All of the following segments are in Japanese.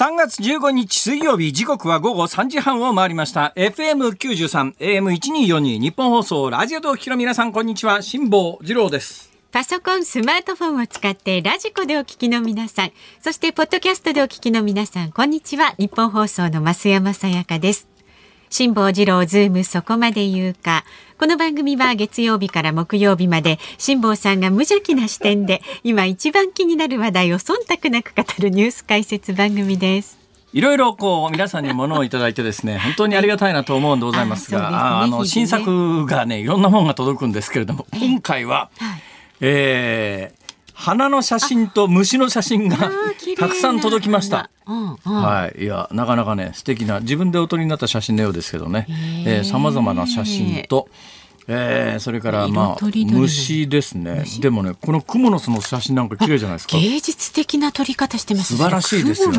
3月15日水曜日時刻は午後3時半を回りました FM93 AM1242 ニッポン放送ラジオでお聞きの皆さんこんにちは辛坊治郎ですパソコン、スマートフォンを使ってラジコでお聞きの皆さん、そしてポッドキャストでお聞きの皆さん、こんにちは。ニッポン放送の増山さやかです。辛坊治郎ズームそこまで言うか。この番組は月曜日から木曜日まで辛坊さんが無邪気な視点で今一番気になる話題を忖度なく語るニュース解説番組です。いろいろこう皆さんに物をいただいてですね 本当にありがたいなと思うんでございますが、あの新作がねいろんなものが届くんですけれども今回は、えー花の写真と虫の写真がたくさん届きました。うんうん。はい、いやなかなかね素敵な自分でお撮りになった写真のようですけどね。さまざまな写真と、えーそれからまあ虫ですね。でもねこのクモの巣の写真なんか綺麗じゃないですか。芸術的な撮り方してます素晴らしいですよね。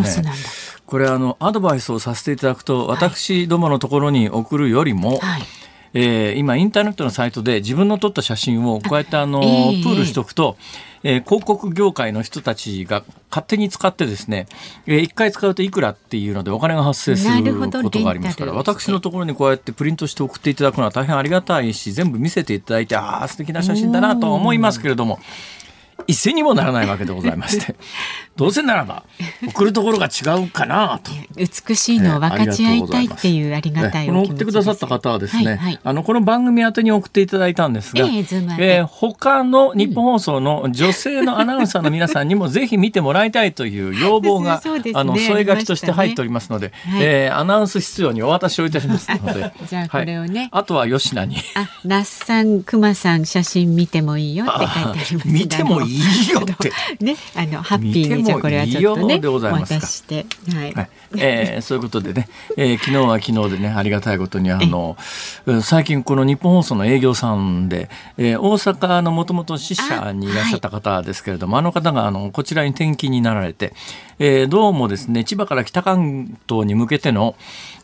これあのアドバイスをさせていただくと私どものところに送るよりも、はい。えー今インターネットのサイトで自分の撮った写真をこうやってあの、ええプールしておくと、えー広告業界の人たちが勝手に使ってですね、え1回使うといくらっていうのでお金が発生することがありますから私のところにこうやってプリントして送っていただくのは大変ありがたいし全部見せていただいてああ素敵な写真だなとは思いますけれども。一銭にもならないわけでございまして。どうせならば送るところが違うかなと。美しいのを分かち合いたいっていうありがたいこのお気持ちです。送ってくださった方はですね、はいはい。あのこの番組宛てに送っていただいたんですが、えーム宛てー他の日本放送の女性のアナウンサーの皆さんにもぜひ見てもらいたいという要望が、ねあの添え書きとして入っておりますので、はい。えーアナウンス室長にお渡しをいたしますので じゃあこれをね。はいあとは吉名に。あ、那須さん、熊さん、写真見てもいいよって書いてあります。見てもいいよって。ね、あのハッピーにじゃあこれはちょっとね、でございますか。お渡しして、はい。はい。えーそういうことでね、えー昨日は昨日でねありがたいことにあのうん最近この日本放送の営業さんで、えー大阪のもともと支社にいらっしゃった方ですけれどもあ,、の方があのこちらに転勤になられて、えーどうもですね千葉から北関東に向けての、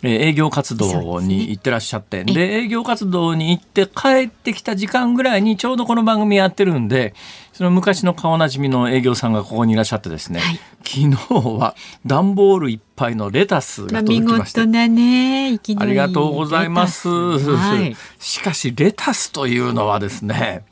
えー営業活動に行ってらっしゃってで,、営業活動に行って帰ってきた時間ぐらいにちょうどこの番組やってるんでその昔の顔なじみの営業さんがここにいらっしゃってですね、はい昨日は段ボールいっぱいのレタスが届きまして事なね、ありがとうございます。はい。しかしレタスというのはですね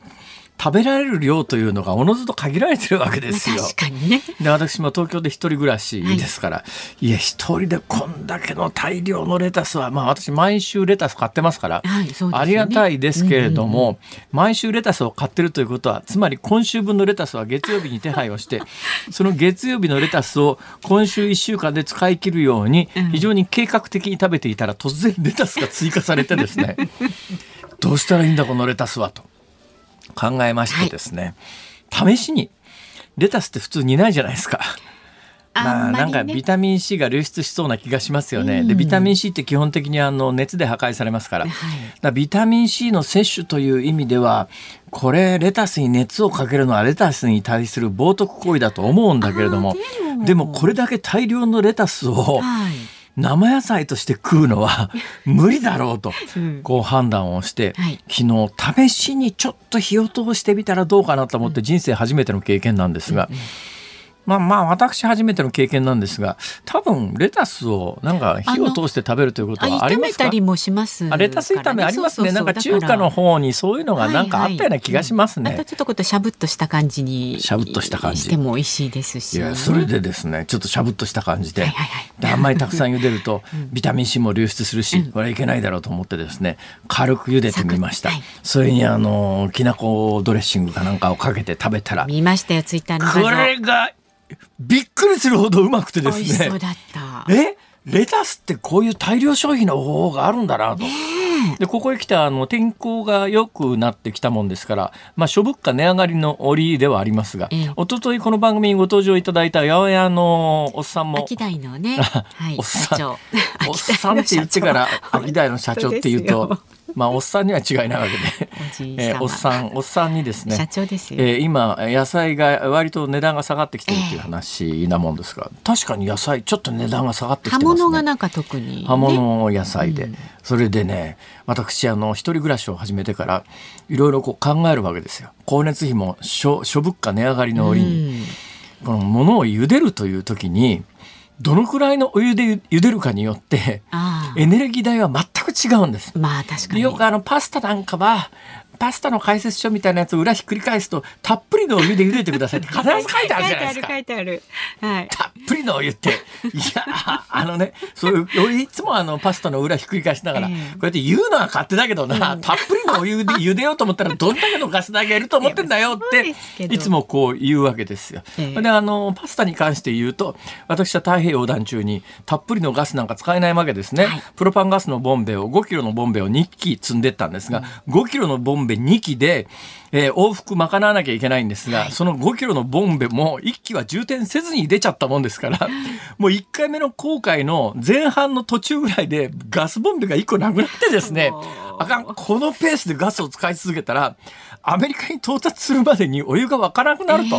食べられる量というのがおのずと限られてるわけですよ。確かにね。で私も東京で一人暮らしですから、い、や一人でこんだけの大量のレタスはまあ私毎週レタス買ってますから、はいね。ありがたいですけれども、毎週レタスを買ってるということはつまり今週分のレタスは月曜日に手配をして その月曜日のレタスを今週1週間で使い切るようにうん。非常に計画的に食べていたら突然レタスが追加されてですね。どうしたらいいんだこのレタスはと考えましてですね、試しにレタスって普通にないじゃないですか。まあ、なんかビタミン C が流出しそうな気がしますよね。うんでビタミン C って基本的にあの熱で破壊されますから,、はいビタミン C の摂取という意味ではこれレタスに熱をかけるのはレタスに対する冒涜行為だと思うんだけれどもでもこれだけ大量のレタスをはい。生野菜として食うのは 無理だろうとうん。こう判断をして、はい。昨日試しにちょっと火を通してみたらどうかなと思って人生初めての経験なんですが、まあまあ私初めての経験なんですが多分レタスをなんか火を通して食べるということはありますか？炒めたりもしますあレタス炒めありますね。なんか中華の方にそういうのがなんかあったような気がしますね、はいはいちょっとことしゃぶっとした感じにしゃぶっとした感じ。しても美味しいですし、いやそれでですねちょっとしゃぶっとした感じではいはいはい、であんまりたくさん茹でると ビタミン C も流出するし、うん、これはいけないだろうと思ってですね軽く茹でてみました、はい、それにあのきなこドレッシングかなんかをかけて食べたら見ましたよツイッターのこれがびっくりするほどうまくてですね。え？レタスってこういう大量消費の方法があるんだなと。でここへ来てあの天候が良くなってきたもんですから、まあ、諸物価値上がりの折ではありますが、え一昨日この番組にご登場いただいた八百屋のおっさんも秋代のね、はい、おっさんおっさんって言ってから 秋代の社長っていうとまあおっさんには違いないわけで、えー、おっさんおっさんにですね。社長ですよ、えー、今野菜が割と値段が下がってきてるっていう話なもんですが、えー、確かに野菜ちょっと値段が下がってきてますね。葉物がなんか特に、ね、葉物野菜で、うん、それでね私あの一人暮らしを始めてからいろいろこう考えるわけですよ。光熱費も諸諸物価値上がりの折に、うん、この物を茹でるという時にどのくらいのお湯で茹でるかによってエネルギー代は全く違うんです。まあ確かによくあのパスタなんかはパスタの解説書みたいなやつを裏ひっくり返すとたっぷりのお湯で茹でてくださいって必ず書いてあるじゃないですか。書いてあるはい、たっぷりのお湯っていやあのねそういう俺いつもあのパスタの裏ひっくり返しながら、えー、こうやって言うのは勝手だけどな、うん、たっぷりのお湯で茹でようと思ったらどんだけのガス代がいると思ってんだよっていつもこう言うわけですよ。えー、であのパスタに関して言うと私は太平洋横断中にたっぷりのガスなんか使えないわけですね。はい、プロパンガスのボンベを5キロのボンベを2機積んでったんですが、うん、5キロのボンベ2機でえー、往復賄わなきゃいけないんですが、はい、その5キロのボンベも1機は充填せずに出ちゃったもんですからもう1回目の航海の前半の途中ぐらいでガスボンベが1個なくなってですねあかん。このペースでガスを使い続けたらアメリカに到達するまでにお湯が沸かなくなると、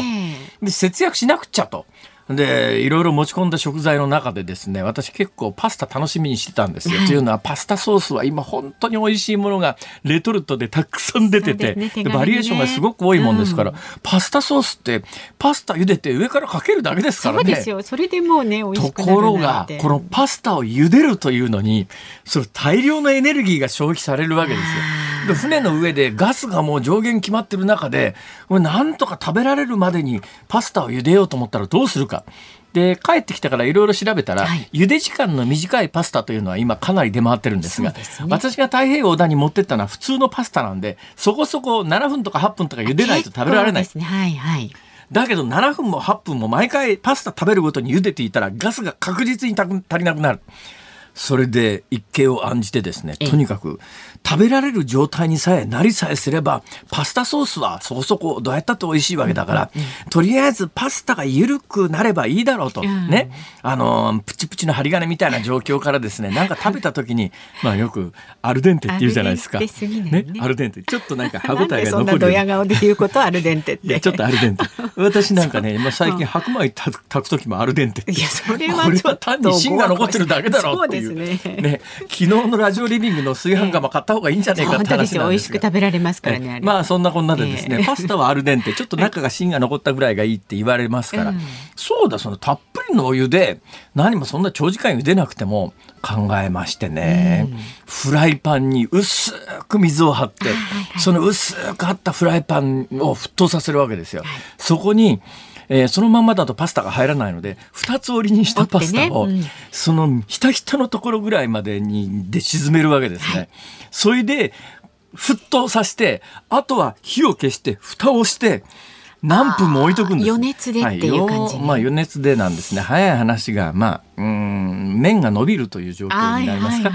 で節約しなくちゃと。でいろいろ持ち込んだ食材の中でですね私結構パスタ楽しみにしてたんですよ。というのはパスタソースは今本当に美味しいものがレトルトでたくさん出てて、ねね、バリエーションがすごく多いもんですから、うん、パスタソースってパスタ茹でて上からかけるだけですからね。そうですよそれでもうねところがこのパスタを茹でるというのにそれ大量のエネルギーが消費されるわけですよ。で船の上でガスがもう上限決まってる中でなんとか食べられるまでにパスタを茹でようと思ったらどうするか。で帰ってきたからいろいろ調べたら、はい、茹で時間の短いパスタというのは今かなり出回ってるんですが、ね、私が太平洋横断に持ってったのは普通のパスタなんでそこそこ7分とか8分とか茹でないと食べられない。ねはいはいだけど7分も8分も毎回パスタ食べるごとに茹でていたらガスが確実に足りなくなる。それで一計を案じてですねとにかく食べられる状態にさえなりさえすればパスタソースはそこそこどうやったって美味しいわけだから、とりあえずパスタが緩くなればいいだろうと、ね。あのプチプチの針金みたいな状況からですね なんか食べた時にまあよくアルデンテって言うじゃないですか。ね。アルデンテ。ちょっとなんか歯ごたえが残る。そんなドヤ顔で言うことアルデンテって。ちょっとアルデンテ。私なんかね、まあ、最近白米炊く時もアルデンテいやそれはこれは単に芯が残ってるだけだろうっていう。ね。ね。昨日のラジオリビングの炊飯釜買った方がいいんじゃねえかって話美味しく食べられますからね。まあそんなこんなでですね、えー、パスタはアルデンテ、ちょっと中が芯が残ったぐらいがいいって言われますから、うん、そうだそのたっぷりのお湯で何もそんな長時間茹でなくても考えましてね、うん、フライパンに薄く水を張って、その薄く張ったフライパンを沸騰させるわけですよ。そこにえー、そのままだとパスタが入らないので2つ折りにしたパスタを、ねうん、そのひたひたのところぐらいまでにで沈めるわけですね。はい、それで沸騰させてあとは火を消して蓋をして何分も置いとくんです。余熱でっていう感じ、はい、まあ余熱でなんですね。早い話がまあうん麺が伸びるという状況になりますか？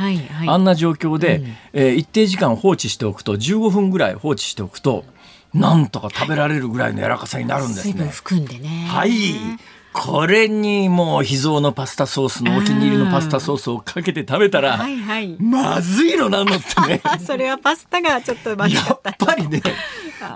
あんな状況で、うん、えー、一定時間放置しておくと15分ぐらい放置しておくと。なんとか食べられるぐらいの柔らかさになるんですね。含んでね。はい。これにもう秘蔵のパスタソースのお気に入りのパスタソースをかけて食べたら、はいはい、まずいのなのってね。それはパスタがちょっとまずやっぱりね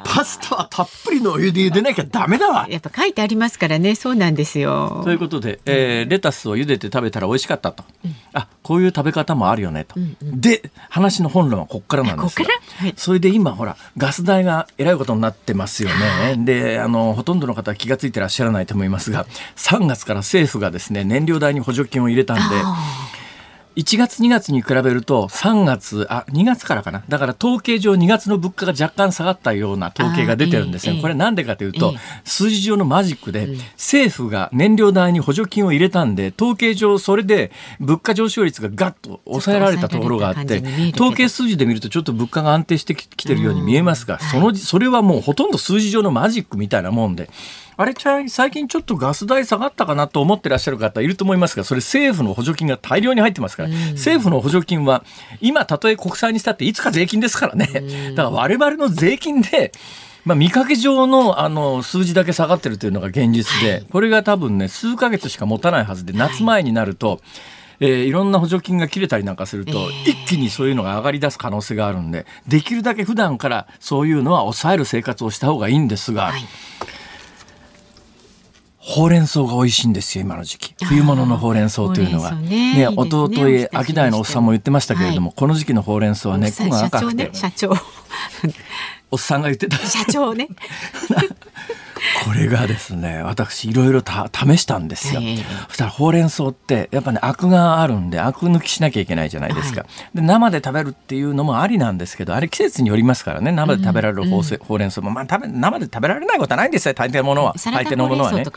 パスタはたっぷりのお湯で茹でなきゃダメだわ。やっぱ書いてありますからね。そうなんですよ。ということで、えー、レタスを茹でて食べたら美味しかったと、うん、あこういう食べ方もあるよねと、うんうん、で話の本論はこっからなんですが、はい、それで今ほらガス代がえらいことになってますよね。であのほとんどの方は気が付いてらっしゃらないと思いますが3月から政府がですね燃料代に補助金を入れたんで1月2月に比べると3月あ2月からかな。だから統計上2月の物価が若干下がったような統計が出てるんですね、これなんでかというと、数字上のマジックで、政府が燃料代に補助金を入れたんで統計上それで物価上昇率がガッと抑えられたところがあって統計数字で見るとちょっと物価が安定してきてるように見えますが、そのそれはもうほとんど数字上のマジックみたいなもんで。あれ最近ちょっとガス代下がったかなと思ってらっしゃる方いると思いますがそれ政府の補助金が大量に入ってますから、うん、政府の補助金は今たとえ国債にしたっていつか税金ですからね、うん、だから我々の税金でまあ、見かけ上のあの数字だけ下がってるというのが現実で、これが多分ね数ヶ月しか持たないはずで夏前になると、えー、いろんな補助金が切れたりなんかすると、一気にそういうのが上がり出す可能性があるんでできるだけ普段からそういうのは抑える生活をした方がいいんですが。はいほうれん草が美味しいんですよ今の時期。冬物のほうれん草というのは。ね。ねおととい秋代のおっさんも言ってましたけれども、はい、この時期のほうれん草は根っこが赤くて。社長、ね、おっさんが言ってた。社長ね これがですね私いろいろ試したんですよ、えー、そしたらほうれん草ってやっぱねアクがあるんでアク抜きしなきゃいけないじゃないですか、はい、で生で食べるっていうのもありなんですけどあれ季節によりますからね生で食べられるほう,、ほうれん草も、まあ、食べ生で食べられないことはないんですよ大抵のものは。大抵のものはね。だ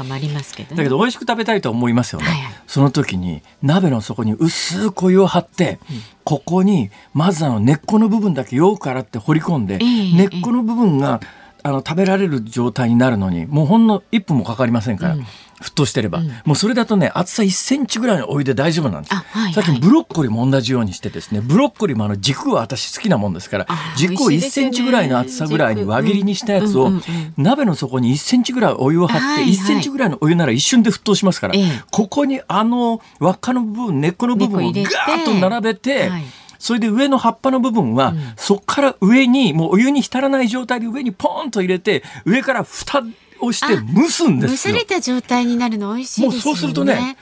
けど美味しく食べたいと思いますよね、はい。はい、その時に鍋の底に薄くお湯を張って、うん。ここにまずあの根っこの部分だけよく洗って掘り込んで、えー、根っこの部分があの食べられる状態になるのにもうほんの1分もかかりませんから。うん。沸騰してれば、うん、もうそれだとね厚さ1センチぐらいのお湯で大丈夫なんです、はいはい、さっきブロッコリーも同じようにしてですねブロッコリーもあの軸は私好きなもんですから軸を1センチぐらいの厚さぐらいに輪切りにしたやつを、鍋の底に1センチぐらいお湯を張って、はいはい、1センチぐらいのお湯なら一瞬で沸騰しますから、ここにあの輪っかの部分根っこの部分をガーッと並べて。はいそれで上の葉っぱの部分は、うん、そこから上にもうお湯に浸らない状態で上にポーンと入れて上から蓋をして蒸すんですよ。蒸された状態になるの美味しいですよね。もうそうするとね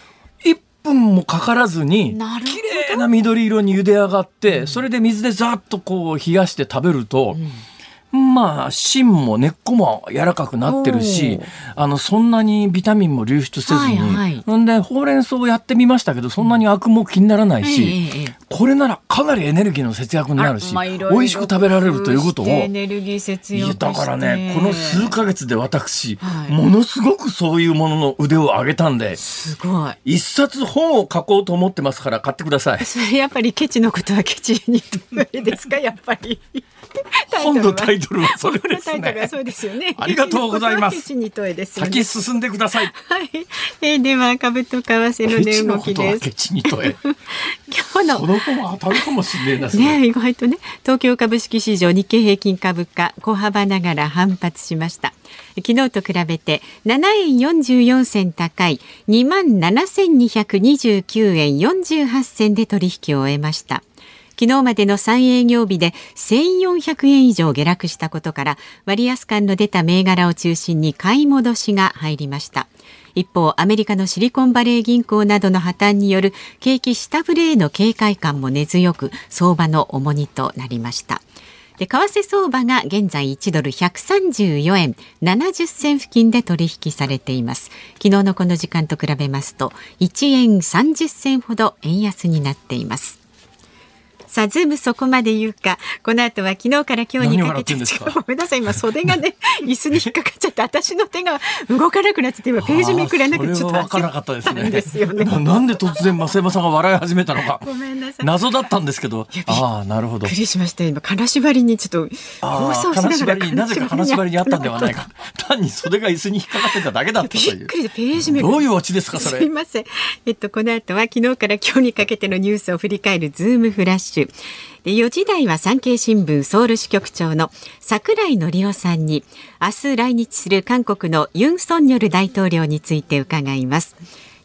1分もかからずに綺麗な緑色に茹で上がって、うん、それで水でざっとこう冷やして食べると。うんまあ芯も根っこも柔らかくなってるしあのそんなにビタミンも流出せずに、はいはい、んでほうれん草をやってみましたけどそんなにアクも気にならないし、これならかなりエネルギーの節約になるし、まあ、美味しく食べられるということを。エネルギー節約だからねこの数か月で私、はい、ものすごくそういうものの腕を上げたんですごい。一冊本を書こうと思ってますから買ってください。それやっぱりケチのことはケチにですか？やっぱり。本のタイトルはそれですね。そうですよね。ありがとうございます。す先進んでください。はい。えー、では株と為替の値動きです。にとえ。今日のこの本は当たるかもしれないね。意外とね、東京株式市場日経平均株価小幅ながら反発しました。昨日と比べて7円44銭高い2万7229円48銭で取引を終えました。昨日までの3営業日で1400円以上下落したことから割安感の出た銘柄を中心に買い戻しが入りました。一方アメリカのシリコンバレー銀行などの破綻による景気下振れへの警戒感も根強く相場の重荷となりました。で為替相場が現在1ドル134円70銭付近で取引されています。昨日のこの時間と比べますと1円30銭ほど円安になっています。さあズームそこまで言うか。この後は昨日から今日にかけて。ごめんなさい。今袖がね 椅子に引っかかっちゃって私の手が動かなくなって今ページめくれなくてちょっと分からなかったですね。ですよねなんで突然増山さんが笑い始めたのか。ごめんなさい。謎だったんですけど。ああなるほど。びっくりしました。今金縛りにちょっと放送しながらなぜか金縛りにあったんではないか。単に袖が椅子に引っかかってただけだったという。びっくりでページめどういうオチですかそれ。すいません。えっとこの後は昨日から今日にかけてのニュースを振り返るズームフラッシュで4時台は産経新聞ソウル支局長の櫻井紀夫さんに明日来日する韓国のユン・ソンニョル大統領について伺います。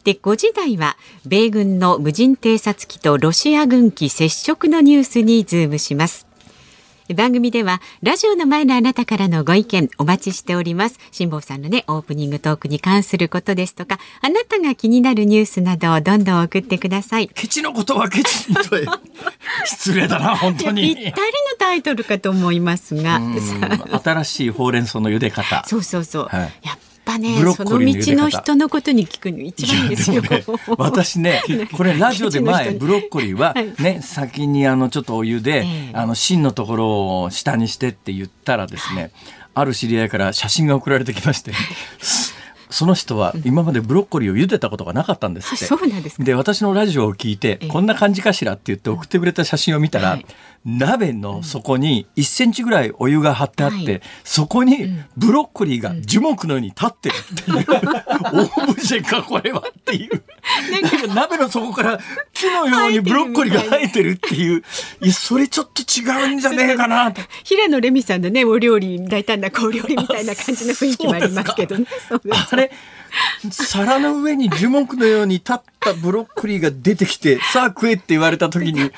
で5時台は米軍の無人偵察機とロシア軍機接触のニュースにズームします。番組ではラジオの前のあなたからのご意見お待ちしております。辛坊さんのねオープニングトークに関することですとかあなたが気になるニュースなどをどんどん送ってください。ケチのことはケチ 失礼だな本当に。ぴったりのタイトルかと思いますが。新しいほうれん草の茹で方。そうそうそう、はい、やっぱねその道の人のことに聞くの一番いいですよ、ね、私ねこれラジオで前ブロッコリーはね、はい、先にあのちょっとお湯で、えー、あの芯のところを下にしてって言ったらですね、ある知り合いから写真が送られてきまして その人は今までブロッコリーを茹でたことがなかったんですって。そうなん。で私のラジオを聞いて、こんな感じかしらって言って送ってくれた写真を見たら、はい、鍋の底に1センチぐらいお湯が張ってあって、はい、そこにブロッコリーが樹木のように立ってる。っていう、オブジェかこれはっていう。鍋の底から木のようにブロッコリーが生えてるっていう、いや、それちょっと違うんじゃねえかなと。平野レミさんのね、お料理、大胆な小料理みたいな感じの雰囲気もありますけどね。あれ皿の上に樹木のように立ったブロッコリーが出てきて、さあ食えって言われた時に、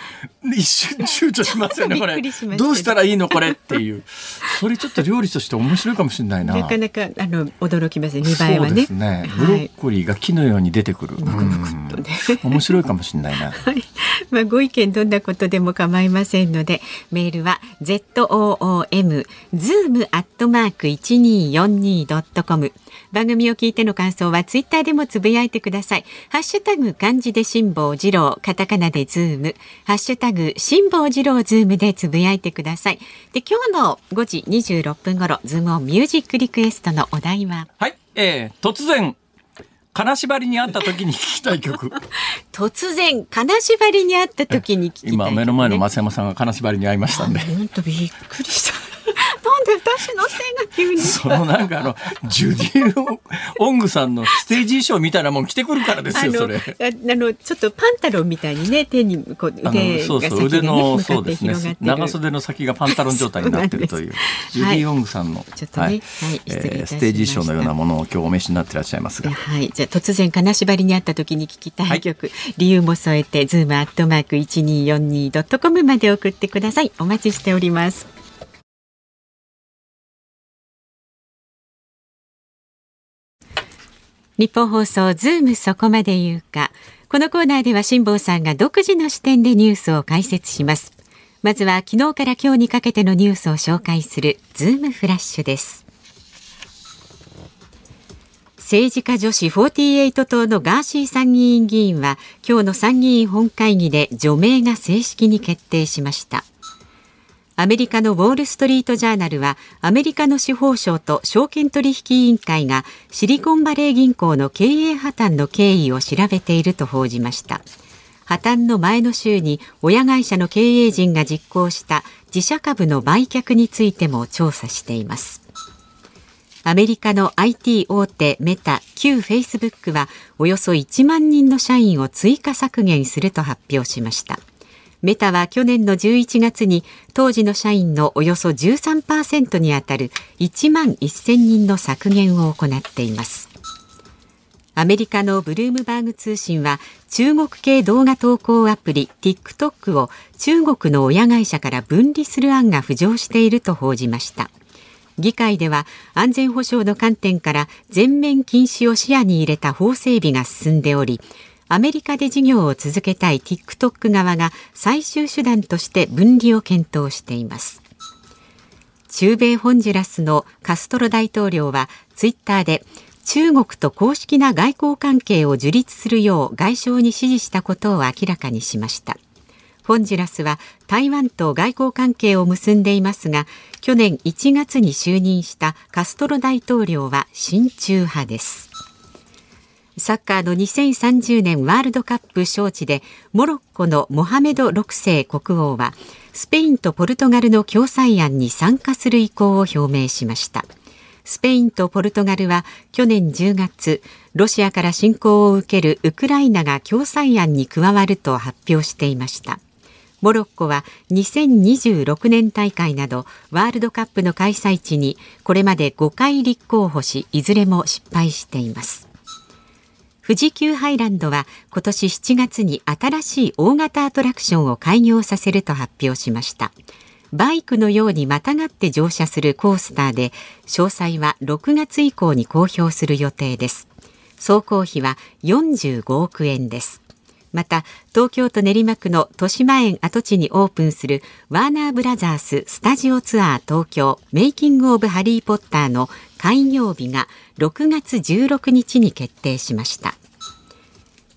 一瞬躊躇しますよね、これ。どうしたらいいのこれっていう。それちょっと料理として面白いかもしれないな。なかなか、あの、驚きますね、見栄えはね。ね。ブロッコリーが木のように出てくる。面白いかもしれないな。はい。まあ、ご意見どんなことでも構いませんので、メールは z o o m zoom アットマーク一二四二ドットコム。番組を聞いての感想はツイッターでもつぶやいてください。ハッシュタグ漢字で辛坊治郎、カタカナでズーム、ハッシュタグ辛坊治郎ズームでつぶやいてください。で、今日の5時26分頃、ズームオンミュージックリクエストのお題は？はい、えー、突然金縛りにあった時に聞きたい曲。突然金縛りにあった時に聞きたい、ね、今目の前の増山さんが金縛りに会いましたんで。本当びっくりした で私の手が急に。そのなんかあのジュディ・オングさんのステージ衣装みたいなもん着てくるからですよそれ。あのちょっとパンタロンみたいにね手にこう腕が先ね、そうそう腕のそうですね。長袖の先がパンタロン状態になってるというジュディ・オングさんの、ちょっとね、はい。えー、ステージ衣装のようなものを今日お召しになってらっしゃいますが。はい。じゃ突然金縛りにあった時に聞きたい曲、はい、理由も添えてズームアットマーク一二四二ドットコムまで送ってください。お待ちしておりますニッポン放送ズームそこまで言うか。このコーナーでは辛坊さんが独自の視点でニュースを解説します。まずは昨日から今日にかけてのニュースを紹介するズームフラッシュです。政治家女子48党のガーシー参議院議員は今日の参議院本会議で除名が正式に決定しました。アメリカのウォール・ストリート・ジャーナルはアメリカの司法省と証券取引委員会がシリコンバレー銀行の経営破綻の経緯を調べていると報じました。破綻の前の週に親会社の経営陣が実行した自社株の売却についても調査しています。アメリカの IT 大手メタ旧フェイスブックはおよそ1万人の社員を追加削減すると発表しました。メタは去年の11月に当時の社員のおよそ13%にあたる1万1000人の削減を行っています。アメリカのブルームバーグ通信は中国系動画投稿アプリ TikTok を中国の親会社から分離する案が浮上していると報じました。議会では安全保障の観点から全面禁止を視野に入れた法整備が進んでおりアメリカで事業を続けたい TikTok 側が最終手段として分離を検討しています。中米ホンジュラスのカストロ大統領はツイッターで中国と公式な外交関係を樹立するよう外相に指示したことを明らかにしました。ホンジュラスは台湾と外交関係を結んでいますが去年1月に就任したカストロ大統領は親中派です。サッカーの2030年ワールドカップ招致でモロッコのモハメド6世国王はスペインとポルトガルの共催案に参加する意向を表明しました。スペインとポルトガルは去年10月ロシアから侵攻を受けるウクライナが共催案に加わると発表していました。モロッコは2026年大会などワールドカップの開催地にこれまで5回立候補しいずれも失敗しています。富士急ハイランドは今年7月に新しい大型アトラクションを開業させると発表しました。バイクのようにまたがって乗車するコースターで詳細は6月以降に公表する予定です。総工費は45億円です。また東京都練馬区の豊島園跡地にオープンするワーナーブラザーススタジオツアー東京メイキングオブハリーポッターの開業日が6月16日に決定しました。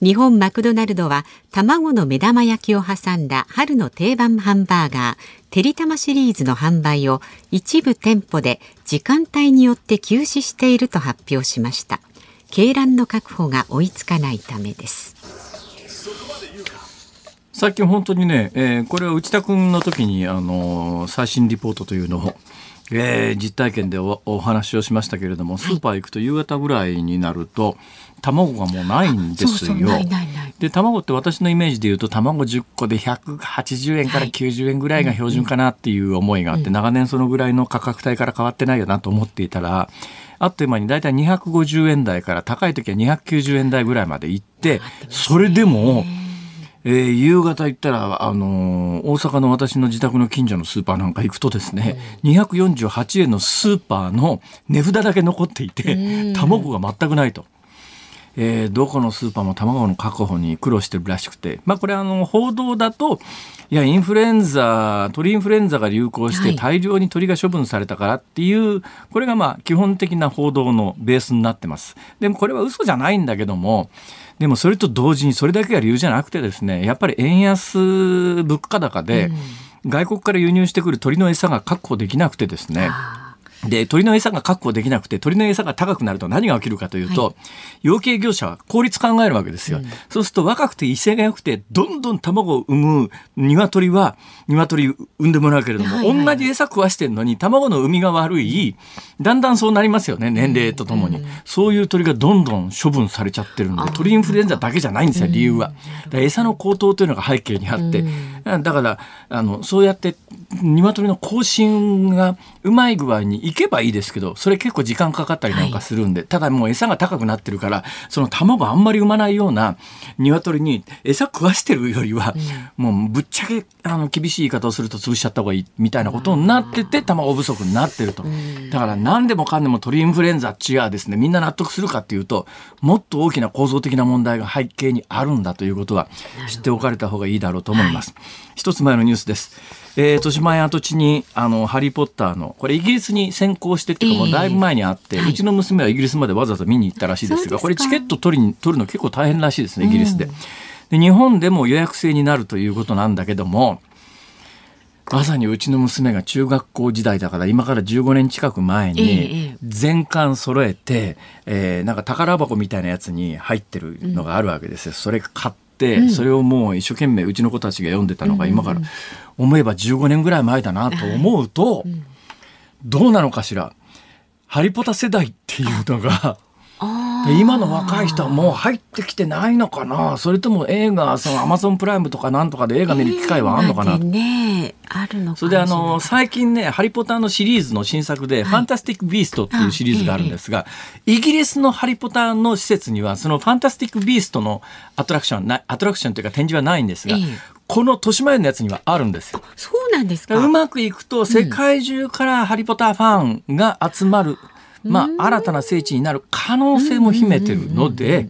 日本マクドナルドは卵の目玉焼きを挟んだ春の定番ハンバーガーてりたまシリーズの販売を一部店舗で時間帯によって休止していると発表しました。鶏卵の確保が追いつかないためです。最近本当にね、えー、これは内田君の時にあの最新リポートというのをえー、実体験でおお話をしましたけれどもスーパー行くと夕方ぐらいになると、卵がもうないんですよ。で卵って私のイメージで言うと卵10個で180円から90円ぐらいが標準かなっていう思いがあって、長年そのぐらいの価格帯から変わってないよなと思っていたらあっという間に大体250円台から高い時は290円台ぐらいまで行ってそれでも。えー、夕方行ったら、あのー、大阪の私の自宅の近所のスーパーなんか行くとですね、うん、248円のスーパーの値札だけ残っていて、卵が全くないと。えー、どこのスーパーも卵の確保に苦労してるらしくて、まあ、これあの報道だといやインフルエンザ鳥インフルエンザが流行して大量に鳥が処分されたからっていう、はい、これがまあ基本的な報道のベースになってます。でもこれは嘘じゃないんだけどもでもそれと同時にそれだけが理由じゃなくてですねやっぱり円安物価高で、外国から輸入してくる鳥の餌が確保できなくてですね、で鳥の餌が確保できなくて鳥の餌が高くなると何が起きるかというと、はい、養鶏業者は効率考えるわけですよ、うん、そうすると若くて威勢が良くてどんどん卵を産む鶏は鶏産んでもらうけれども、はいはい、同じ餌食わしてるのに卵の産みが悪いだんだんそうなりますよね年齢とともに、うん、そういう鳥がどんどん処分されちゃってるので鳥インフルエンザだけじゃないんですよ理由は。餌の高騰というのが背景にあって、だからあのそうやって鶏の更新がうまい具合にいけばいいですけどそれ結構時間かかったりなんかするんで、はい、ただもう餌が高くなってるからその卵あんまり産まないような鶏に餌食わしてるよりは、うん、もうぶっちゃけあの厳しい言い方をすると潰しちゃった方がいいみたいなことになってて卵不足になってると、だから何でもかんでも鳥インフルエンザ違うですね。みんな納得するかっていうともっと大きな構造的な問題が背景にあるんだということは知っておかれた方がいいだろうと思います。はい、一つ前のニュースです。えー、豊島園跡地にあのハリー・ポッターのこれイギリスに先行してっていうか、もうだいぶ前にあって、うちの娘はイギリスまでわざわざ見に行ったらしいですがこれチケット取りに取るの結構大変らしいですねイギリスで。うん、で日本でも予約制になるということなんだけどもまさにうちの娘が中学校時代だから今から15年近く前に全巻揃えて、えー、なんか宝箱みたいなやつに入ってるのがあるわけですよ。それ買ってそれをもう一生懸命うちの子たちが読んでたのが今から。思えば15年ぐらい前だなと思うと、どうなのかしら。ハリポタ世代っていうのが今の若い人はもう入ってきてないのかな？それとも映画そのアマゾンプライムとかなんとかで映画見る機会はあるのかな、ね、あるのそれであの最近ね「ハリポタ」のシリーズの新作で「ファンタスティック・ビースト」っていうシリーズがあるんですが、イギリスの「ハリポタ」の施設にはその「ファンタスティック・ビースト」のアトラクションアトラクションというか展示はないんですが、この豊島園のやつにはあるんですよ。そうなんですか。うまくいくと世界中からハリポタファンが集まる、うん、まあ新たな聖地になる可能性も秘めてるので、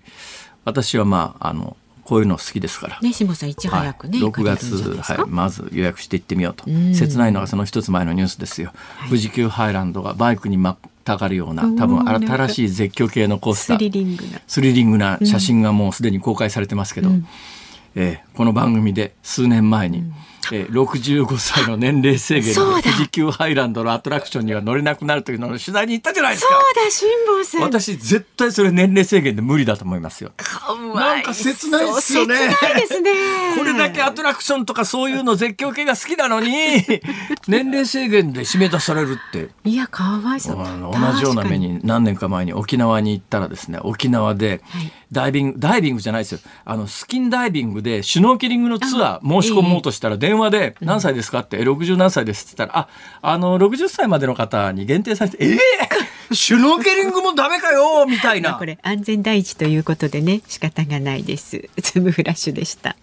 私はまああのこういうの好きですから。ね、下さんいち早くね。はい、6月、はい、まず予約していってみようと。切ないのがその一つ前のニュースですよ。はい、富士急ハイランドがバイクにまたがるような多分新しい絶叫系のコースター。スリリングな。スリリングな写真がもうすでに公開されてますけど。うんえー、この番組で数年前に、うんえー、65歳の年齢制限の富士急ハイランドのアトラクションには乗れなくなるというのを取材に行ったじゃないですか。そうだ、辛坊さん。私絶対それ年齢制限で無理だと思いますよ。なんか切ないですよね。切ないですね。これだけアトラクションとかそういうの絶叫系が好きなのに、年齢制限で締め出されるって。いや、かわいそう。同じような目に何年か前に沖縄に行ったらですね、沖縄でダイビング、ダイビングじゃないですよ。あの、スキンダイビングでシュノーケリングのツアー申し込もうとしたら電話で何歳ですかって、60何歳ですって言ったら、あ、あの、60歳までの方に限定されて、ええー、シュノーケリングもダメかよみたいな。これ安全第一ということでね、仕方がないです。ズームフラッシュでした。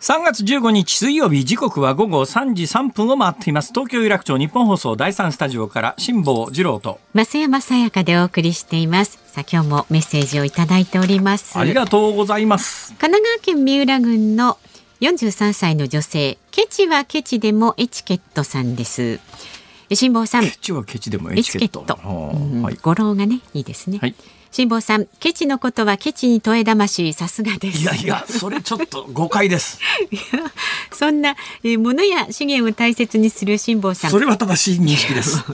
3月15日水曜日時刻は午後3時3分を回っています。東京有楽町日本放送第3スタジオから辛坊治郎と。増山さやかでお送りしています。さあ今日もメッセージをいただいております。ありがとうございます。神奈川県三浦郡の43歳の女性ケチはケチでもエチケットさんです。辛坊さん。ケチはケチでもエチケット。うんはい、語呂がねいいですね、はい辛坊さんケチのことはケチに問え魂さすがです。いやいやそれちょっと誤解です。そんな、えー物や資源を大切にする辛坊さん。それは正しい認識です。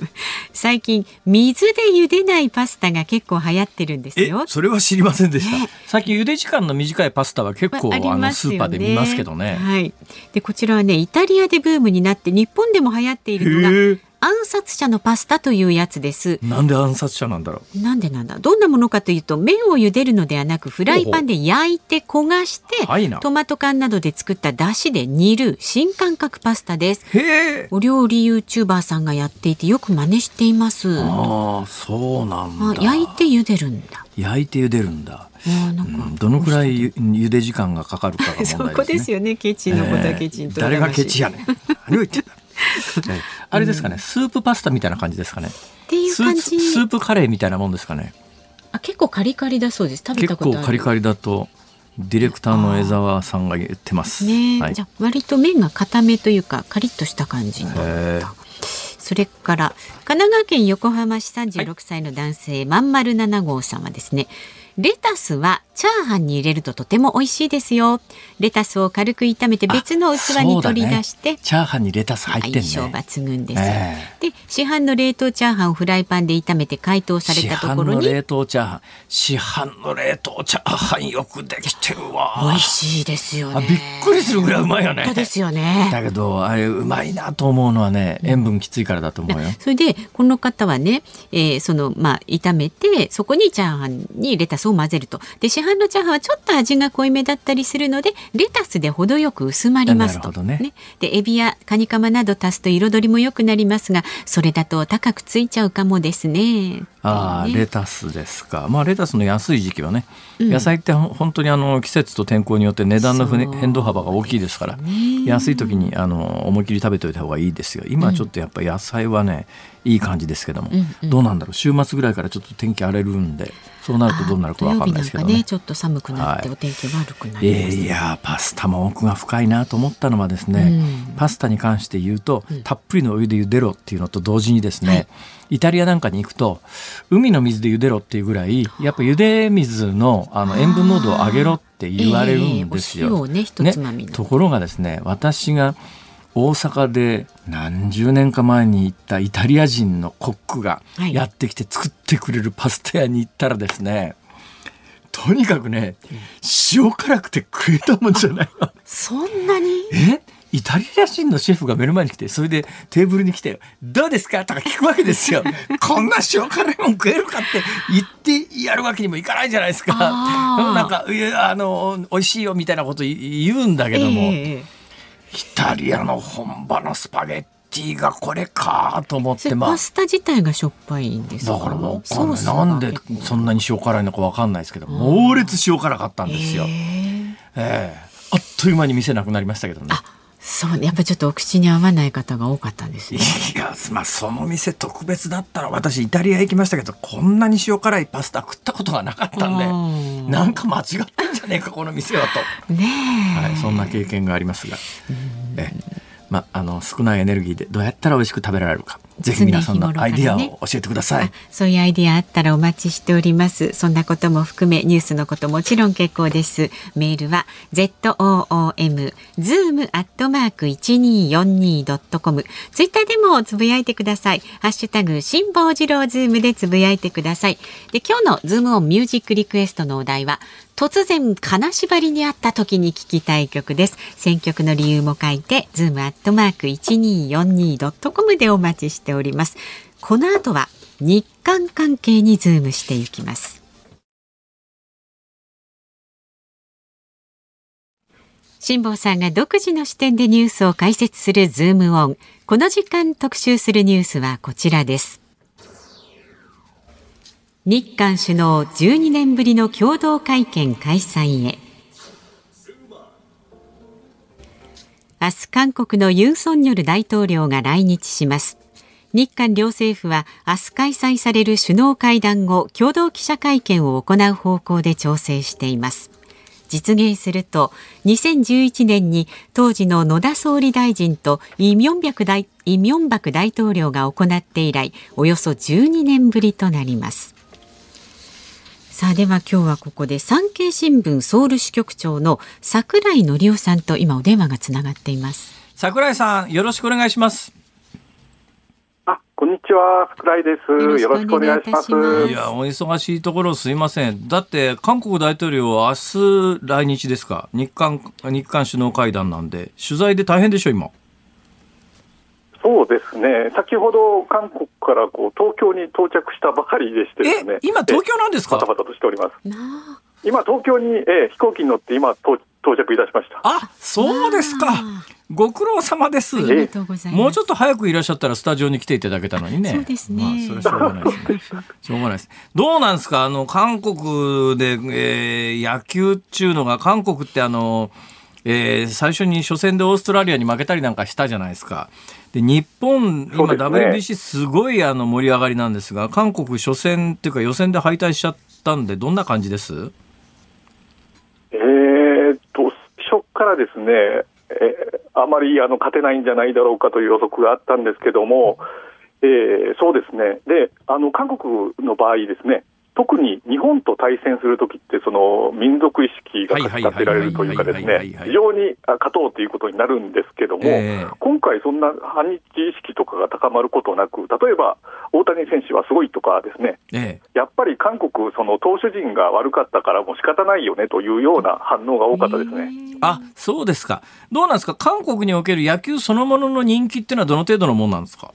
最近水で茹でないパスタが結構流行ってるんですえよそれは知りませんでした、ね。最近茹で時間の短いパスタは結構あありのスーパーで見ますけどね。はい。でこちらはねイタリアでブームになって日本でも流行っているのが暗殺者のパスタというやつです。なんで暗殺者なんだろなんでなんだ？どんなものかというと麺を茹でるのではなくフライパンで焼いて焦がしてトマト缶などで作っただしで煮る新感覚パスタです。お料理 YouTuber さんがやっていてよく真似しています。あああそうなんだ。焼いて茹でるんだ。焼いて茹でるんだ、あーなんか、うん、どのくらいゆ茹で時間がかかるかが問題です そねこですよね。ケチのことはケチえー誰がケチやねん。何を言ってんだ。はいあれですかね、スープパスタみたいな感じですかね。っていう感じ。スープカレーみたいなもんですかね。あ結構カリカリだそうです。食べ結たことある。構カリカリだとディレクターの江澤さんが言ってます。ね、はい。じゃあ割と麺が固めというかカリッとした感じになへーったそれから神奈川県横浜市36歳の男性、まんまる7号さんはですねレタスはチャーハンに入れるととても美味しいですよ。レタスを軽く炒めて別の器に取り出して、チャーハンにレタス入ってん相性ね抜群です、えで市販の冷凍チャーハンをフライパンで炒めて解凍され市たところに販の冷凍チャーハン。市販の冷凍チャーハンよくできてるわ。美味しいですよね。あびっくりするぐらいうまいよね。ですよね。だけどあれうまいなと思うのはね塩分きついからだと思うよ。それでこの方はね、えーそのまあ炒めてそこにチャーハンにレタスを混ぜると。で市販のチャーハンはちょっと味が濃いめだったりするのでレタスで程よく薄まりますと。なるほどね。でエビやカニカマなど足すと彩りも良くなりますがそれだと高くついちゃうかもですね。ああ、ね。レタスですか。まあレタスの安い時期はね、野菜って本当にあの季節と天候によって値段の変動幅が大きいですから、安い時にあの思いっきり食べておいた方がいいですよ。今はちょっとやっぱり野菜はね、いい感じですけども、うんうん。どうなんだろう。週末ぐらいからちょっと天気荒れるんで、そうなるとどうなるかわかんないですけどね。土曜日なんかねちょっと寒くなってはい。お天気悪くなります、えーいやーパスタも奥が深いなと思ったのはですね、うん。パスタに関して言うと、たっぷりのお湯で茹でろっていうのと同時にですね、イタリアなんかに行くと海の水で茹でろっていうぐらいやっぱ茹で水のあの塩分濃度を上げろって言われるんですよ。ところがですね私が大阪で何十年か前に行ったイタリア人のコックがはい。やってきて作ってくれるパスタ屋に行ったらですね、とにかくね塩辛くて食えたもんじゃないの。そんなに？え？イタリア人のシェフが目の前に来てそれでテーブルに来て「どうですか?」とか聞くわけですよ。こんな塩辛いもん食えるか？って言ってやるわけにもいかないじゃないですか。なんかいやあの美味しいよみたいなこと言言うんだけども、ええイタリアの本場のスパゲッティがこれかと思ってまあ。パスタ自体がしょっぱいんですか？だからわかんないなんでそんなに塩辛いのかわかんないですけど猛烈塩辛かったんですよ。へえええ。あっという間に店なくなりましたけどね。あそうね。やっぱちょっとお口に合わない方が多かったんですいねや、まあ、その店特別だったら私イタリア行きましたけどこんなに塩辛いパスタ食ったことがなかったんでうん。なんか間違ってんじゃねえかこの店はと、ねえ、はい、そんな経験がありますが、えまあ、あの少ないエネルギーでどうやったら美味しく食べられるか。ぜひ皆さんのアイディアを教えてください。あそういうアイディアあったらお待ちしております。そんなことも含めニュースのこともちろん結構です。メールは zoom zoom アットマーク 1242.com ツイッターでもつぶやいてください。ハッシュタグ辛坊治郎ズームでつぶやいてください。で今日のズームオンミュージックリクエストのお題は突然金縛りにあった時に聞きたい曲です。選曲の理由も書いて zoom アットマーク 1242.com でお待ちしております。この後は日韓関係にズームしていきます。辛坊さんが独自の視点でニュースを解説するズームオン。この時間特集するニュースはこちらです。日韓首脳12年ぶりの共同会見開催へ。明日韓国のユン・ソンニョル大統領が来日します。日韓両政府は明日開催される首脳会談後共同記者会見を行う方向で調整しています。実現すると2011年に当時の野田総理大臣とイ・ミョンバク大イ・ミョンバク大統領が行って以来およそ12年ぶりとなります。さあでは今日はここで産経新聞ソウル支局長の櫻井則夫さんと今お電話がつながっています櫻井さんよろしくお願いしますあ、こんにちは、福井です。よろしくお願いします。いや、お忙しいところすいません。だって韓国大統領は明日来日ですか？日韓日韓首脳会談なんで取材で大変でしょ今。そうですね。先ほど韓国からこう東京に到着したばかりでしてですね。今東京なんですか？バタバタとしております。今東京に、えー、飛行機に乗って今到到着いたしました。あ、そうですか。ご苦労様です。もうちょっと早くいらっしゃったらスタジオに来ていただけたのにね。そうですね。まあ、それはしょうがないですね。しょうがないです。どうなんですか？あの、韓国で、えー、野球っちゅうのが、韓国ってあの、えー、最初に初戦でオーストラリアに負けたりなんかしたじゃないですか。で日本、今、WBC すごいあの盛り上がりなんですが、韓国初戦っていうか予選で敗退しちゃったんで、どんな感じです？えー、っと、初からですね、えー、あまりあの勝てないんじゃないだろうかという予測があったんですけども、えー、そうですね、であの韓国の場合ですね、特に日本と対戦するときって、その民族意識がかき立てられるというか、ですね非常に勝とうということになるんですけども、えー、今回、そんな反日意識とかが高まることなく、例えば大谷選手はすごいとかですね、えー、やっぱり韓国、その投手陣が悪かったからもう仕方ないよねというような反応が多かったですね。えー、あそうですか、どうなんですか、韓国における野球そのものの人気っていうのは、どの程度のものなんですか？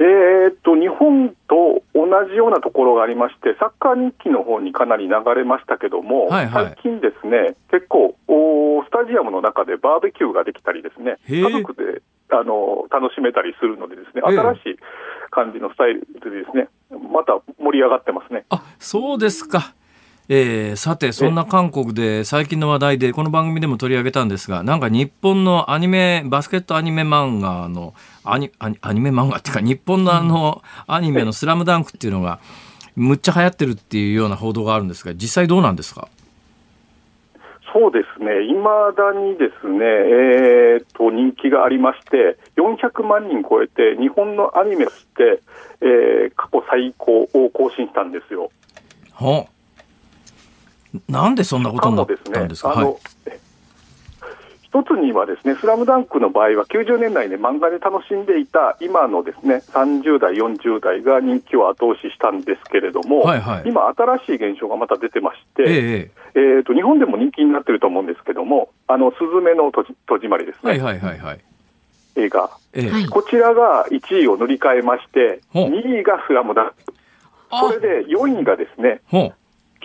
えー、っと日本と同じようなところがありまして、サッカー日記の方にかなり流れましたけども、はいはい、最近ですね、結構お、スタジアムの中でバーベキューができたりですね、家族であの楽しめたりするので、ですね新しい感じのスタイルでですね、また盛り上がってますね。あそうですか。えー、さてそんな韓国で最近の話題でこの番組でも取り上げたんですがなんか日本のアニメバスケットアニメ漫画のアニアニメ漫画っていうか日本のあのアニメの「スラムダンクっていうのがむっちゃ流行ってるっていうような報道があるんですが実際どうなんですか？そうですね、いまだにですね、えーと、人気がありまして、400万人超えて、日本のアニメとして、えー、過去最高を更新したんですよ。はあなんでそんなことになったんですか？はい一つにはですね、スラムダンクの場合は90年代で漫画で楽しんでいた今のですね、30代、40代が人気を後押ししたんですけれども、はいはい、今新しい現象がまた出てまして、えええー、と日本でも人気になってると思うんですけども、あの、すずめの戸締まりですね。はいはいはいはい。映画、ええ、こちらが1位を塗り替えまして、2位がスラムダンク。それで4位がですね、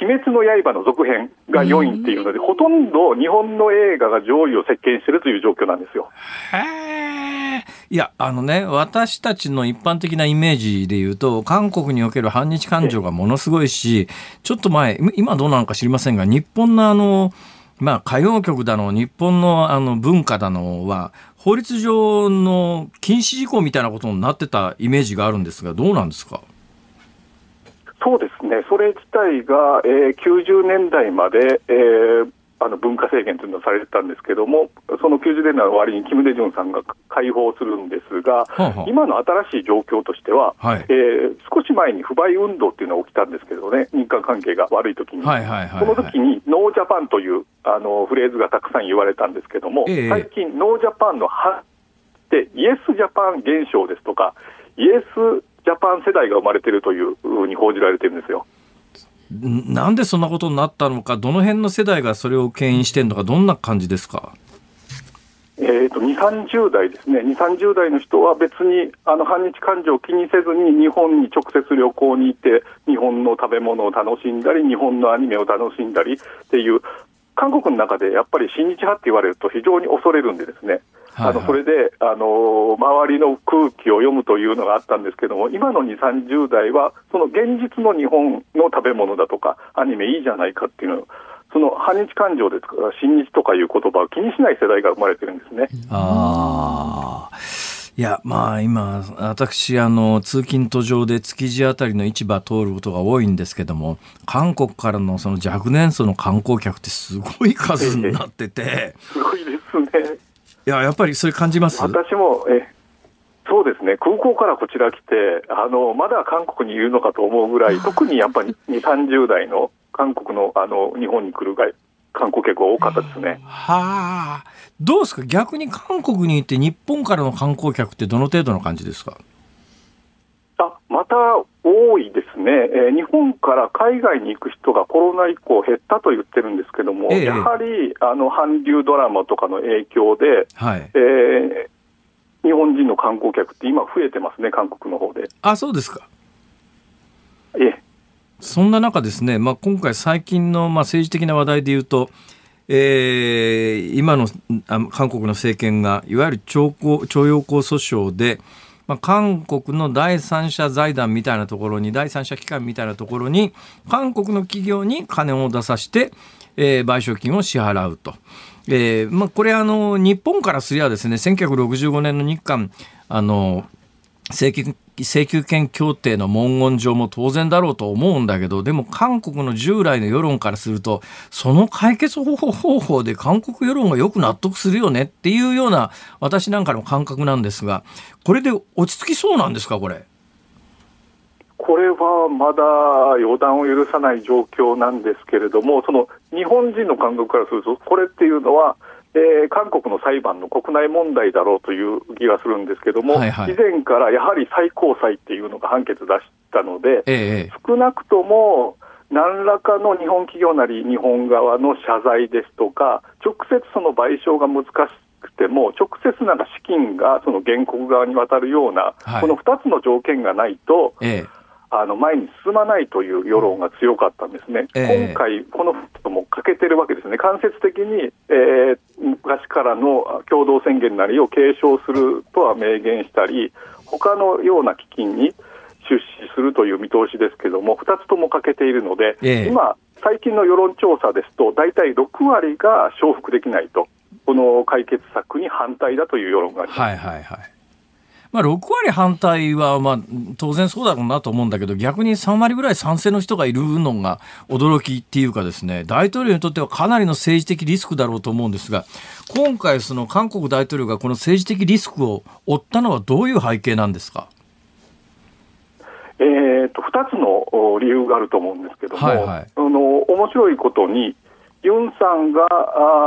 鬼滅の刃の続編が4位っていうので、ほとんど日本の映画が上位を席巻してるという状況なんですよ。へいや、あのね、私たちの一般的なイメージで言うと、韓国における反日感情がものすごいし、ちょっと前、今どうなのか知りませんが、日本のあの、まあ、歌謡曲だの、日本のあの文化だのは、法律上の禁止事項みたいなことになってたイメージがあるんですが、どうなんですか？そうですね、それ自体が、えー、90年代まで、えー、あの文化制限というのをされてたんですけども、その90年代の終わりにキム・デジョンさんが解放するんですが、はあはあ、今の新しい状況としては、はい、えー、少し前に不買運動っていうのが起きたんですけどね、日韓関係が悪いときに、はいはいはいはい、その時に No Japan というあのフレーズがたくさん言われたんですけども、えー、最近、 No Japan のはって Yes Japan 現象ですとか、 Yes Japan 世代が生まれているというふうに報じられてるんですよ。なんでそんなことになったのか、どの辺の世代がそれを牽引しているのか、どんな感じですか？えーと、2、30代ですね、2、30代の人は別にあの反日感情を気にせずに日本に直接旅行に行って、日本の食べ物を楽しんだり、日本のアニメを楽しんだりっていう、韓国の中でやっぱり親日派って言われると非常に恐れるんでですね、あのそれであの周りの空気を読むというのがあったんですけども、今の2、30代は、その現実の日本の食べ物だとか、アニメいいじゃないかっていうのその反日感情ですから、親日とかいう言葉を気にしない世代が生まれてるんですね。あいやまあ今私あの通勤途上で築地あたりの市場通ることが多いんですけども韓国からのその若年層の観光客ってすごい数になってて、すごいですねいややっぱりそれ感じます？私もえそうですね。空港からこちら来てあのまだ韓国にいるのかと思うぐらい 特にやっぱり2 3 0代の韓国のあの日本に来る外観光客が多かったですね。はあ、どうですか？逆に韓国に行って日本からの観光客ってどの程度の感じですか？あまた多いですね、えー、日本から海外に行く人がコロナ以降減ったと言ってるんですけども、ええ、やはりあの韓流ドラマとかの影響で、はい。えー、日本人の観光客って今増えてますね、韓国の方で。あそうですか。ええ。そんな中ですね、まあ、今回最近のまあ政治的な話題でいうと、えー、今の韓国の政権がいわゆる徴用工訴訟で、まあ、韓国の第三者財団みたいなところに第三者機関みたいなところに韓国の企業に金を出させて、えー、賠償金を支払うと。えーまあ、これあの日本からすりゃですね1965年の日韓あの請求請求権協定の文言上も当然だろうと思うんだけどでも韓国の従来の世論からするとその解決方法で韓国世論がよく納得するよねっていうような私なんかの感覚なんですがこれで落ち着きそうなんですかこれ？これはまだ予断を許さない状況なんですけれども、その日本人の感覚からすると、これっていうのは、えー、韓国の裁判の国内問題だろうという気がするんですけども、はいはい、以前からやはり最高裁っていうのが判決出したので、ええ、少なくとも何らかの日本企業なり日本側の謝罪ですとか、直接その賠償が難しくても、直接なんか資金がその原告側に渡るような、はい、この2つの条件がないと、ええあの前に進まないという世論が強かったんですね、えー、今回、このことも欠けてるわけですね、間接的に、えー、昔からの共同宣言なりを継承するとは明言したり、他のような基金に出資するという見通しですけれども、2つとも欠けているので、えー、今、最近の世論調査ですと、大体6割が承服できないと、この解決策に反対だという世論があります。はいはいはいまあ、6割反対はまあ当然そうだろうなと思うんだけど逆に3割ぐらい賛成の人がいるのが驚きっていうかですね大統領にとってはかなりの政治的リスクだろうと思うんですが今回その韓国大統領がこの政治的リスクを負ったのはどういう背景なんですか？えーと、2つの理由があると思うんですけども、はいはい、あの面白いことにユンさんが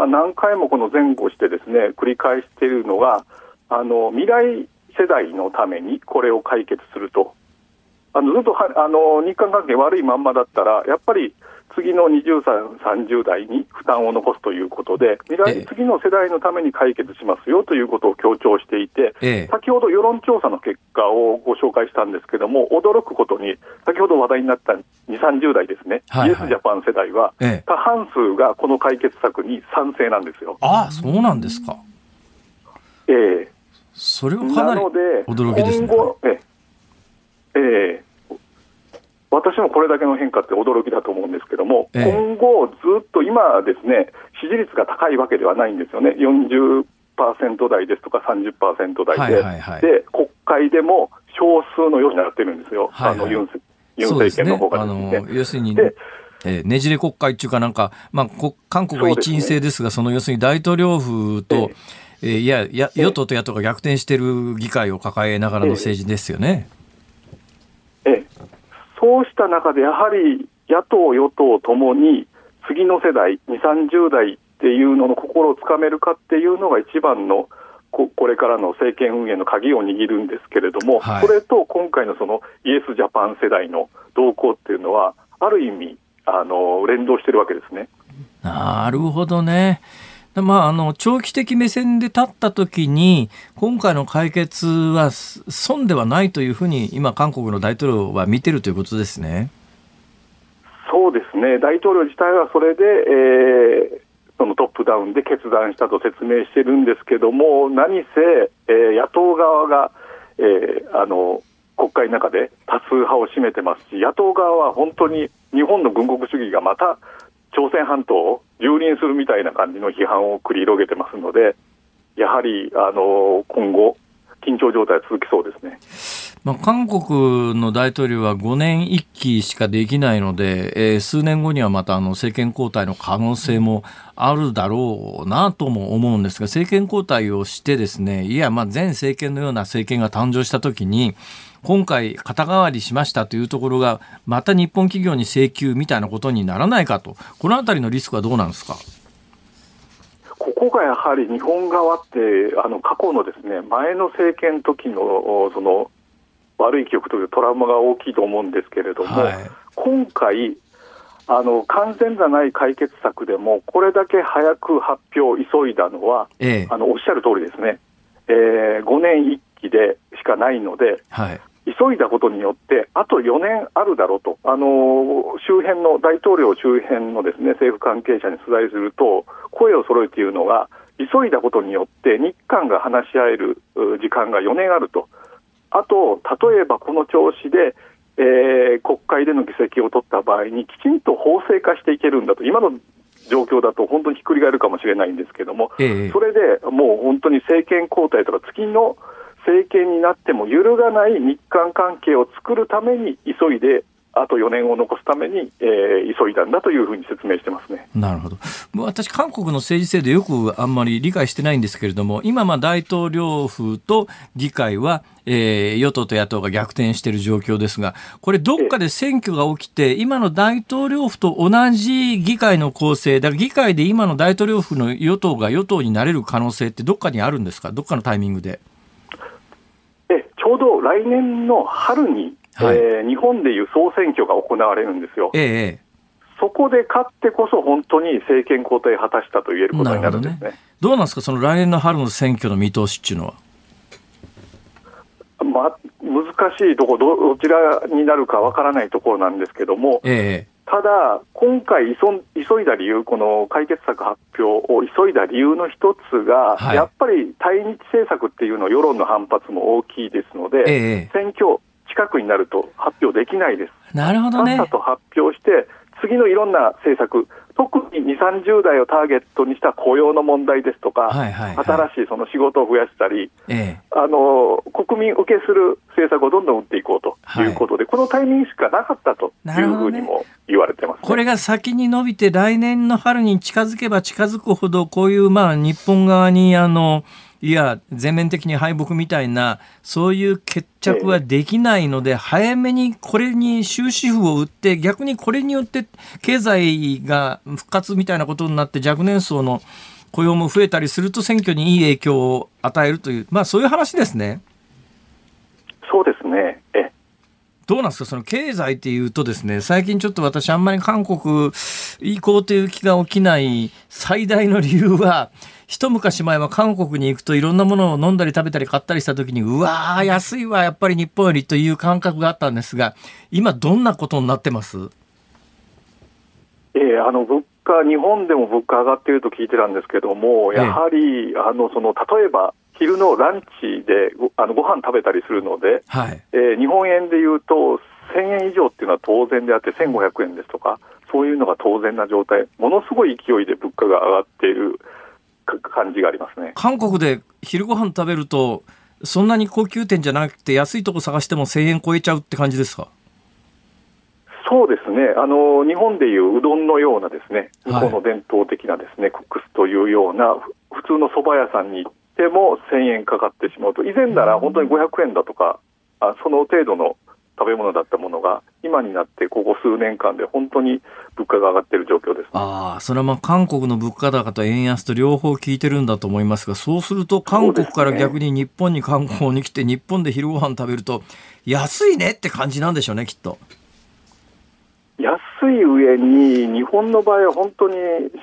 あ何回もこの前後してですね繰り返しているのがあの未来世代のためにこれを解決すると、あのずっとはあの日韓関係悪いまんまだったら、やっぱり次の20歳、30代に負担を残すということで、未来、次の世代のために解決しますよということを強調していて、ええ、先ほど世論調査の結果をご紹介したんですけども、驚くことに、先ほど話題になった2、30代ですね、はいはい、イエスジャパン世代は、過半数がこの解決策に賛成なんですよ。ああ、そうなんですか。ええそれはかなり驚きですね。ええー、私もこれだけの変化って驚きだと思うんですけども、えー、今後、ずっと今ですね、支持率が高いわけではないんですよね、40%台ですとか30%台で、はいはいはい、で国会でも少数のようになってるんですよ、はいはい、あのユンユン政権の方がですね。すね要するにえー、ねじれ国会っていうかなんか、まあ、韓国は一員制ですがその要するに大統領府と、えーえー、いやや与党と野党が逆転している議会を抱えながらの政治ですよね。ええ、そうした中でやはり野党、与党ともに次の世代、2、30代っていうのの心をつかめるかっていうのが一番のここれからの政権運営の鍵を握るんですけれども、はい、それと今回のそのイエスジャパン世代の動向っていうのは、ある意味、あの連動してるわけですね。なるほどね。まあ、あの長期的目線で立った時に今回の解決は損ではないというふうに今、韓国の大統領は見てるということですね。そうですね大統領自体はそれで、えー、そのトップダウンで決断したと説明してるんですけども何せ、えー、野党側が、えー、あの国会の中で多数派を占めてますし野党側は本当に日本の軍国主義がまた朝鮮半島を蹂躙するみたいな感じの批判を繰り広げてますので、やはりあの今後、緊張状態続きそうですね。まあ、韓国の大統領は5年1期しかできないので、えー、数年後にはまたあの政権交代の可能性もあるだろうなとも思うんですが、政権交代をしてですね、いや、まあ前政権のような政権が誕生したときに、今回肩代わりしましたというところが、また日本企業に請求みたいなことにならないかと、このあたりのリスクはどうなんですか？ここがやはり日本側って、あの過去のですね前の政権時のその悪い記憶というトラウマが大きいと思うんですけれども、はい、今回あの、完全じゃない解決策でも、これだけ早く発表急いだのは、ええ、あのおっしゃる通りですね、えー、5年1期でしかないので、はい、急いだことによって、あと4年あるだろうと、あの周辺の大統領周辺のですね政府関係者に取材すると、声を揃えているのが、急いだことによって、日韓が話し合える時間が4年あると。あと、例えばこの調子で、えー、国会での議席を取った場合に、きちんと法制化していけるんだと、今の状況だと本当にひっくり返るかもしれないんですけども、ええ、それでもう本当に政権交代とか、次の政権になっても揺るがない日韓関係を作るために、急いであと4年を残すために、えー、急いだんだというふうに説明してますね。なるほど、私、韓国の政治制度、よくあんまり理解してないんですけれども、今、大統領府と議会は、えー、与党と野党が逆転している状況ですが、これ、どっかで選挙が起きて、今の大統領府と同じ議会の構成、だから議会で今の大統領府の与党が与党になれる可能性って、どっかにあるんですか、どっかのタイミングで。えちょうど来年の春にはい、えー、日本でいう総選挙が行われるんですよ。ええ、そこで勝ってこそ本当に政権交代を果たしたと言えることになるんですね。ど、ね,、うなんですか、その来年の春の選挙の見通しっていうのは？まあ、難しいところ、どちらになるかわからないところなんですけども、ええ、ただ、今回急いだ理由、この解決策発表を急いだ理由の一つが、はい、やっぱり対日政策っていうの、世論の反発も大きいですので、え、選挙近くになると発表できないです。なるほどね。さっさと発表して、次のいろんな政策、特に2、30代をターゲットにした雇用の問題ですとか、はいはいはい、新しいその仕事を増やしたり、ええ、あの、国民受けする政策をどんどん打っていこうということで、はい、このタイミングしかなかったというふうにも言われてます、ねね、これが先に伸びて、来年の春に近づけば近づくほど、こういう、まあ、日本側に、あの、いや全面的に敗北みたいなそういう決着はできないので、早めにこれに終止符を打って逆にこれによって経済が復活みたいなことになって若年層の雇用も増えたりすると選挙にいい影響を与えるという、まあ、そういう話ですね。そうですね。え。どうなんですか？その経済っていうとですね、最近ちょっと私あんまり韓国行こうという気が起きない最大の理由は、一昔前は韓国に行くといろんなものを飲んだり食べたり買ったりした時にうわー安いわやっぱり日本よりという感覚があったんですが今どんなことになってます？えー、あの物価日本でも物価上がっていると聞いてたんですけどもやはり、えー、あのその例えば昼のランチでごあのご飯食べたりするので、はい、えー、日本円でいうと1000円以上っていうのは当然であって1500円ですとかそういうのが当然な状態。ものすごい勢いで物価が上がっている感じがありますね。韓国で昼ご飯食べるとそんなに高級店じゃなくて安いとこ探しても1000円超えちゃうって感じですか？そうですね。あの日本でいううどんのようなですね向こうの伝統的なですね、はい、コックスというような普通の蕎麦屋さんに行っても1000円かかってしまうと以前なら本当に500円だとかあその程度の食べ物だったものが今になってここ数年間で本当に物価が上がっている状況です、ね、ああそれはまあ韓国の物価高と円安と両方効いてるんだと思いますがそうすると韓国から逆に日本に観光に来て、日本で昼ご飯食べると安いねって感じなんでしょうねきっと。安い上に、日本の場合は本当に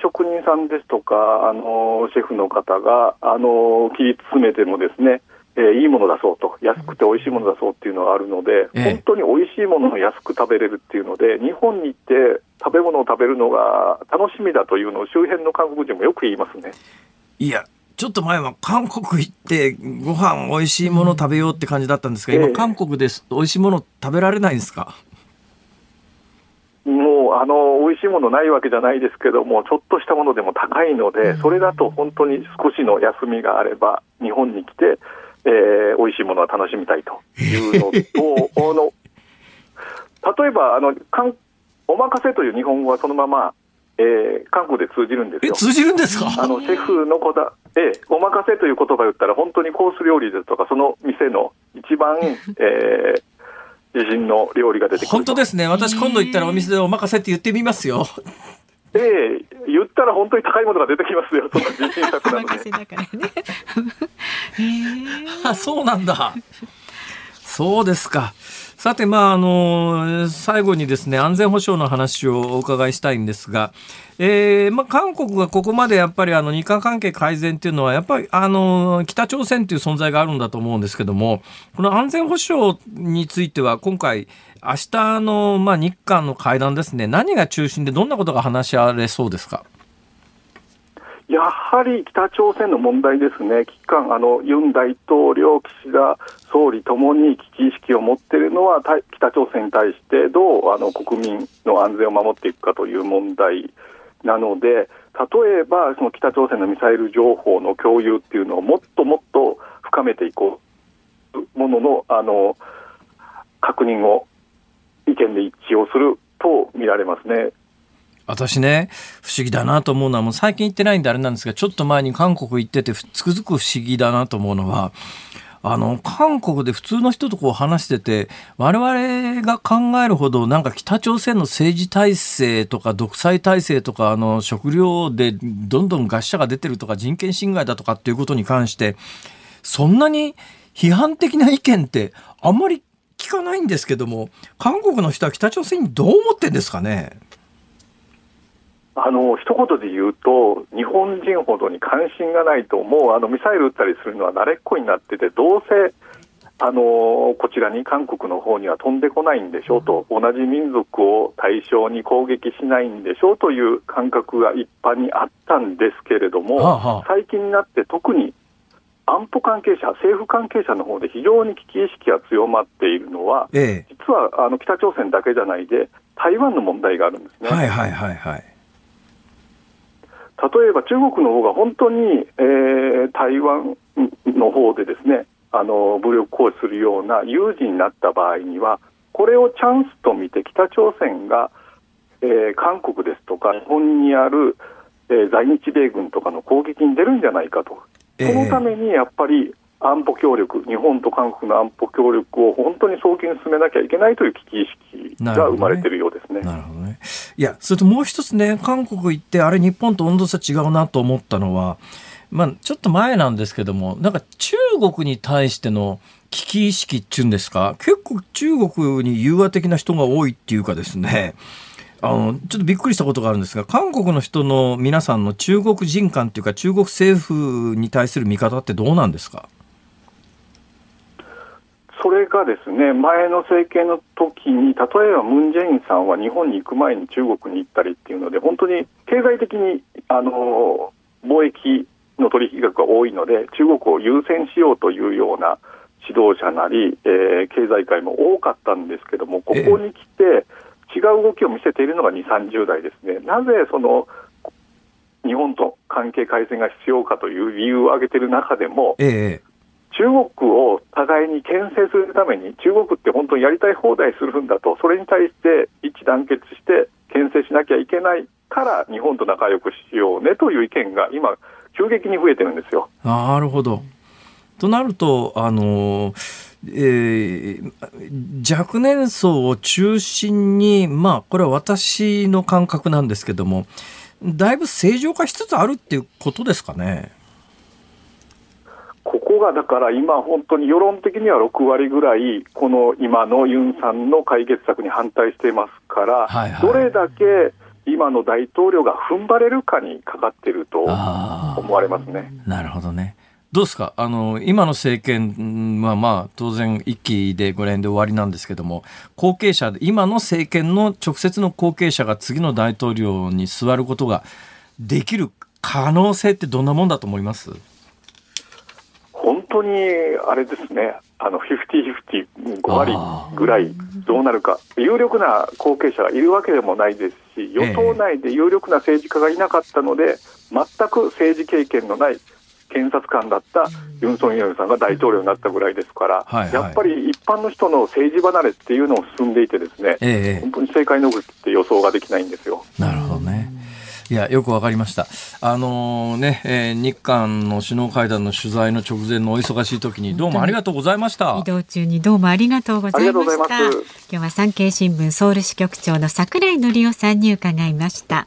職人さんですとか、あのシェフの方があの切り詰めてもですね、えー、いいもの出そうと、安くて美味しいもの出そうっていうのがあるので、ええ、本当に美味しいものを安く食べれるっていうので、日本に行って食べ物を食べるのが楽しみだというのを周辺の韓国人もよく言いますね。いやちょっと前は韓国行ってご飯美味しいもの食べようって感じだったんですが、今、韓国で美味しいもの食べられないんですか？もうもあの美味しいものないわけじゃないですけども、ちょっとしたものでも高いので、それだと本当に少しの休みがあれば、日本に来て、えー、美味しいものは楽しみたいというのと、あの例えばあのかん、おまかせという日本語はそのまま、えー、韓国で通じるんですよ。通じるんですか？あのシェフのこだ、えー、おまかせという言葉を言ったら、本当にコース料理ですとか、その店の一番、えー、自信の料理が出てくる。本当ですね。私今度行ったらお店でおまかせって言ってみますよ。ええ言ったら本当に高いものが出てきますよ。その自信作なので。だからね。あ、そうなんだ。そうですか。さて、まあ、あの、最後にですね、安全保障の話をお伺いしたいんですが、えー、まあ、韓国がここまでやっぱりあの日韓関係改善っていうのは、やっぱりあの、北朝鮮っていう存在があるんだと思うんですけども、この安全保障については、今回、明日の、まあ、日韓の会談ですね、何が中心でどんなことが話し合われそうですか？やはり北朝鮮の問題ですね、危機感、あのユン大統領、岸田総理ともに危機意識を持っているのは、北朝鮮に対してどうあの国民の安全を守っていくかという問題なので、例えばその北朝鮮のミサイル情報の共有っていうのをもっともっと深めていこうもののあの確認を意見で一致をすると見られますね。私ね、不思議だなと思うのは、もう最近行ってないんであれなんですが、ちょっと前に韓国行ってて、つくづく不思議だなと思うのは、あの、韓国で普通の人とこう話してて、我々が考えるほど、なんか北朝鮮の政治体制とか独裁体制とか、あの、食料でどんどん餓死者が出てるとか、人権侵害だとかっていうことに関して、そんなに批判的な意見ってあんまり聞かないんですけども、韓国の人は北朝鮮にどう思ってんですかね？あの一言で言うと、日本人ほどに関心がないと、もうあのミサイル撃ったりするのは慣れっこになってて、どうせあのこちらに韓国の方には飛んでこないんでしょうと、同じ民族を対象に攻撃しないんでしょうという感覚が一般にあったんですけれども、最近になって特に安保関係者、政府関係者の方で非常に危機意識が強まっているのは、ええ、実はあの北朝鮮だけじゃないで、台湾の問題があるんですね。はいはいはいはい。例えば中国の方が本当に、えー、台湾の方でですねあの武力行使するような有事になった場合にはこれをチャンスと見て北朝鮮が、えー、韓国ですとか日本にある、えー、在日米軍とかの攻撃に出るんじゃないかと、そのためにやっぱり安保協力、日本と韓国の安保協力を本当に早期に進めなきゃいけないという危機意識が生まれているようですね。なるほどね。いや、それともう一つね、韓国行って、あれ、日本と温度差違うなと思ったのは、まあ、ちょっと前なんですけども、なんか中国に対しての危機意識っていうんですか、結構中国に融和的な人が多いっていうかですね、あのちょっとびっくりしたことがあるんですが韓国の人の皆さんの中国人感というか中国政府に対する見方ってどうなんですか？それがですね前の政権の時に例えばムン・ジェインさんは日本に行く前に中国に行ったりっていうので本当に経済的にあの貿易の取引額が多いので中国を優先しようというような指導者なり、えー、経済界も多かったんですけどもここに来て違う動きを見せているのが2、30代ですね。なぜその日本と関係改善が必要かという理由を挙げている中でも、ええ、中国を互いに牽制するために、中国って本当にやりたい放題するんだと、それに対して一致団結して牽制しなきゃいけないから日本と仲良くしようねという意見が今、急激に増えてるんですよ。なるほどとなると、あのえー、若年層を中心に、まあ、これは私の感覚なんですけども、だいぶ正常化しつつあるっていうことですかね？ここがだから今、本当に世論的には6割ぐらい、この今のユンさんの解決策に反対していますから、はいはい、どれだけ今の大統領が踏ん張れるかにかかっていると思われますね。なるほどね。どうですか？あの今の政権はまあ当然一期で5年で終わりなんですけども後継者今の政権の直接の後継者が次の大統領に座ることができる可能性ってどんなもんだと思います？当にあれですね、あのフィフティフィフティ5割ぐらいどうなるか、有力な後継者がいるわけでもないですし、与党内で有力な政治家がいなかったので、全く政治経験のない検察官だったユン・ソン・ヨルさんが大統領になったぐらいですから、はいはい、やっぱり一般の人の政治離れっていうのを進んでいてですね、ええ、本当に政界の動きって予想ができないんですよ。なるほどね。いやよくわかりました。あのー、ね、えー、日韓の首脳会談の取材の直前のお忙しい時にどうもありがとうございました。移動中にどうもありがとうございました。今日は産経新聞ソウル支局長の櫻井則夫さんに伺いました。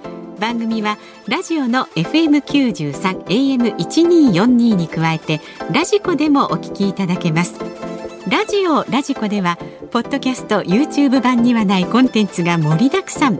番組はラジオの FM93 AM1242 に加えてラジコでもお聞きいただけます。ラジオラジコではポッドキャスト YouTube 版にはないコンテンツが盛りだくさん。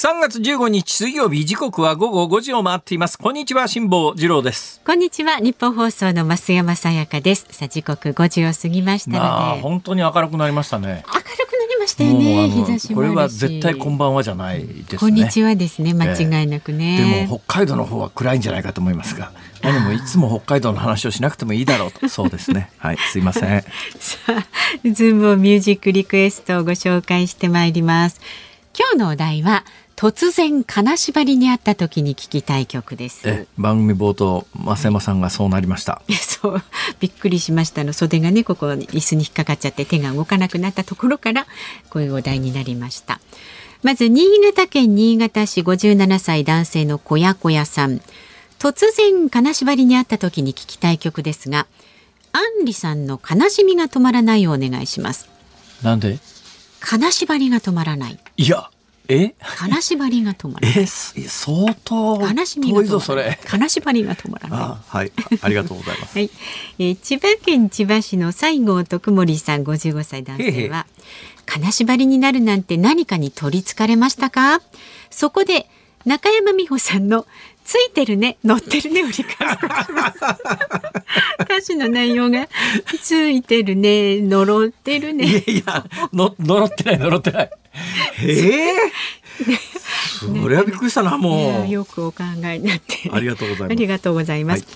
3月15日水曜日時刻は午後5時を回っています。こんにちは辛坊治郎です。こんにちは日本放送の増山さやかです。さあ時刻5時を過ぎましたので。本当に明るくなりましたね。明るくなりましたよね日差しこれは絶対こんばんはじゃないですね。こんにちはですね間違いなくね、えー、でも北海道の方は暗いんじゃないかと思いますが でもいつも北海道の話をしなくてもいいだろうと。そうですね。はいすいません。さあズームをミュージックリクエストをご紹介してまいります。今日のお題は突然金縛りにあった時に聞きたい曲です。番組冒頭増山さんがそうなりました。そうびっくりしましたの。袖がねここ椅子に引っかかっちゃって手が動かなくなったところからこういうお題になりました。まず新潟県新潟市57歳男性の小屋小屋さん。突然金縛りにあった時に聞きたい曲ですがアンリさんの悲しみが止まらないをお願いします。なんで？金縛りが止まらない。いやえ？金縛りが止まらない。え相当悲しみが止まらない。金縛りが止まらない。はい、ありがとうございます。はい、えー、千葉県千葉市の西郷徳森さん55歳男性は金縛りになるなんて何かに取り憑かれましたか？そこで中山美穂さんのついてるね。乗ってるねを理解します歌詞の内容が。ついてるね。呪ってるね。いやいやの呪ってない呪ってない。ええー、それはびっくりしたなもう。よくお考えになって。ありがとうございます。ありがとうございます、は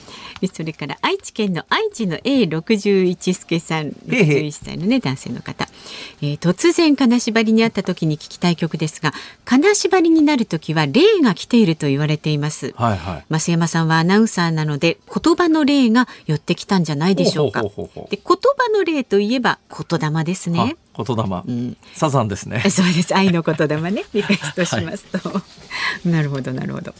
い。それから愛知県の愛知の A61 助さん61歳のね男性の方、えー、突然金縛りにあった時に聞きたい曲ですが金縛りになる時は霊が来ていると言われています、はいはい、増山さんはアナウンサーなので言葉の霊が寄ってきたんじゃないでしょうか。で言葉の霊といえば言霊ですね言霊、うん、サザンですね。そうです。愛の言霊ね。リクエストしますと、はい、なるほどなるほど。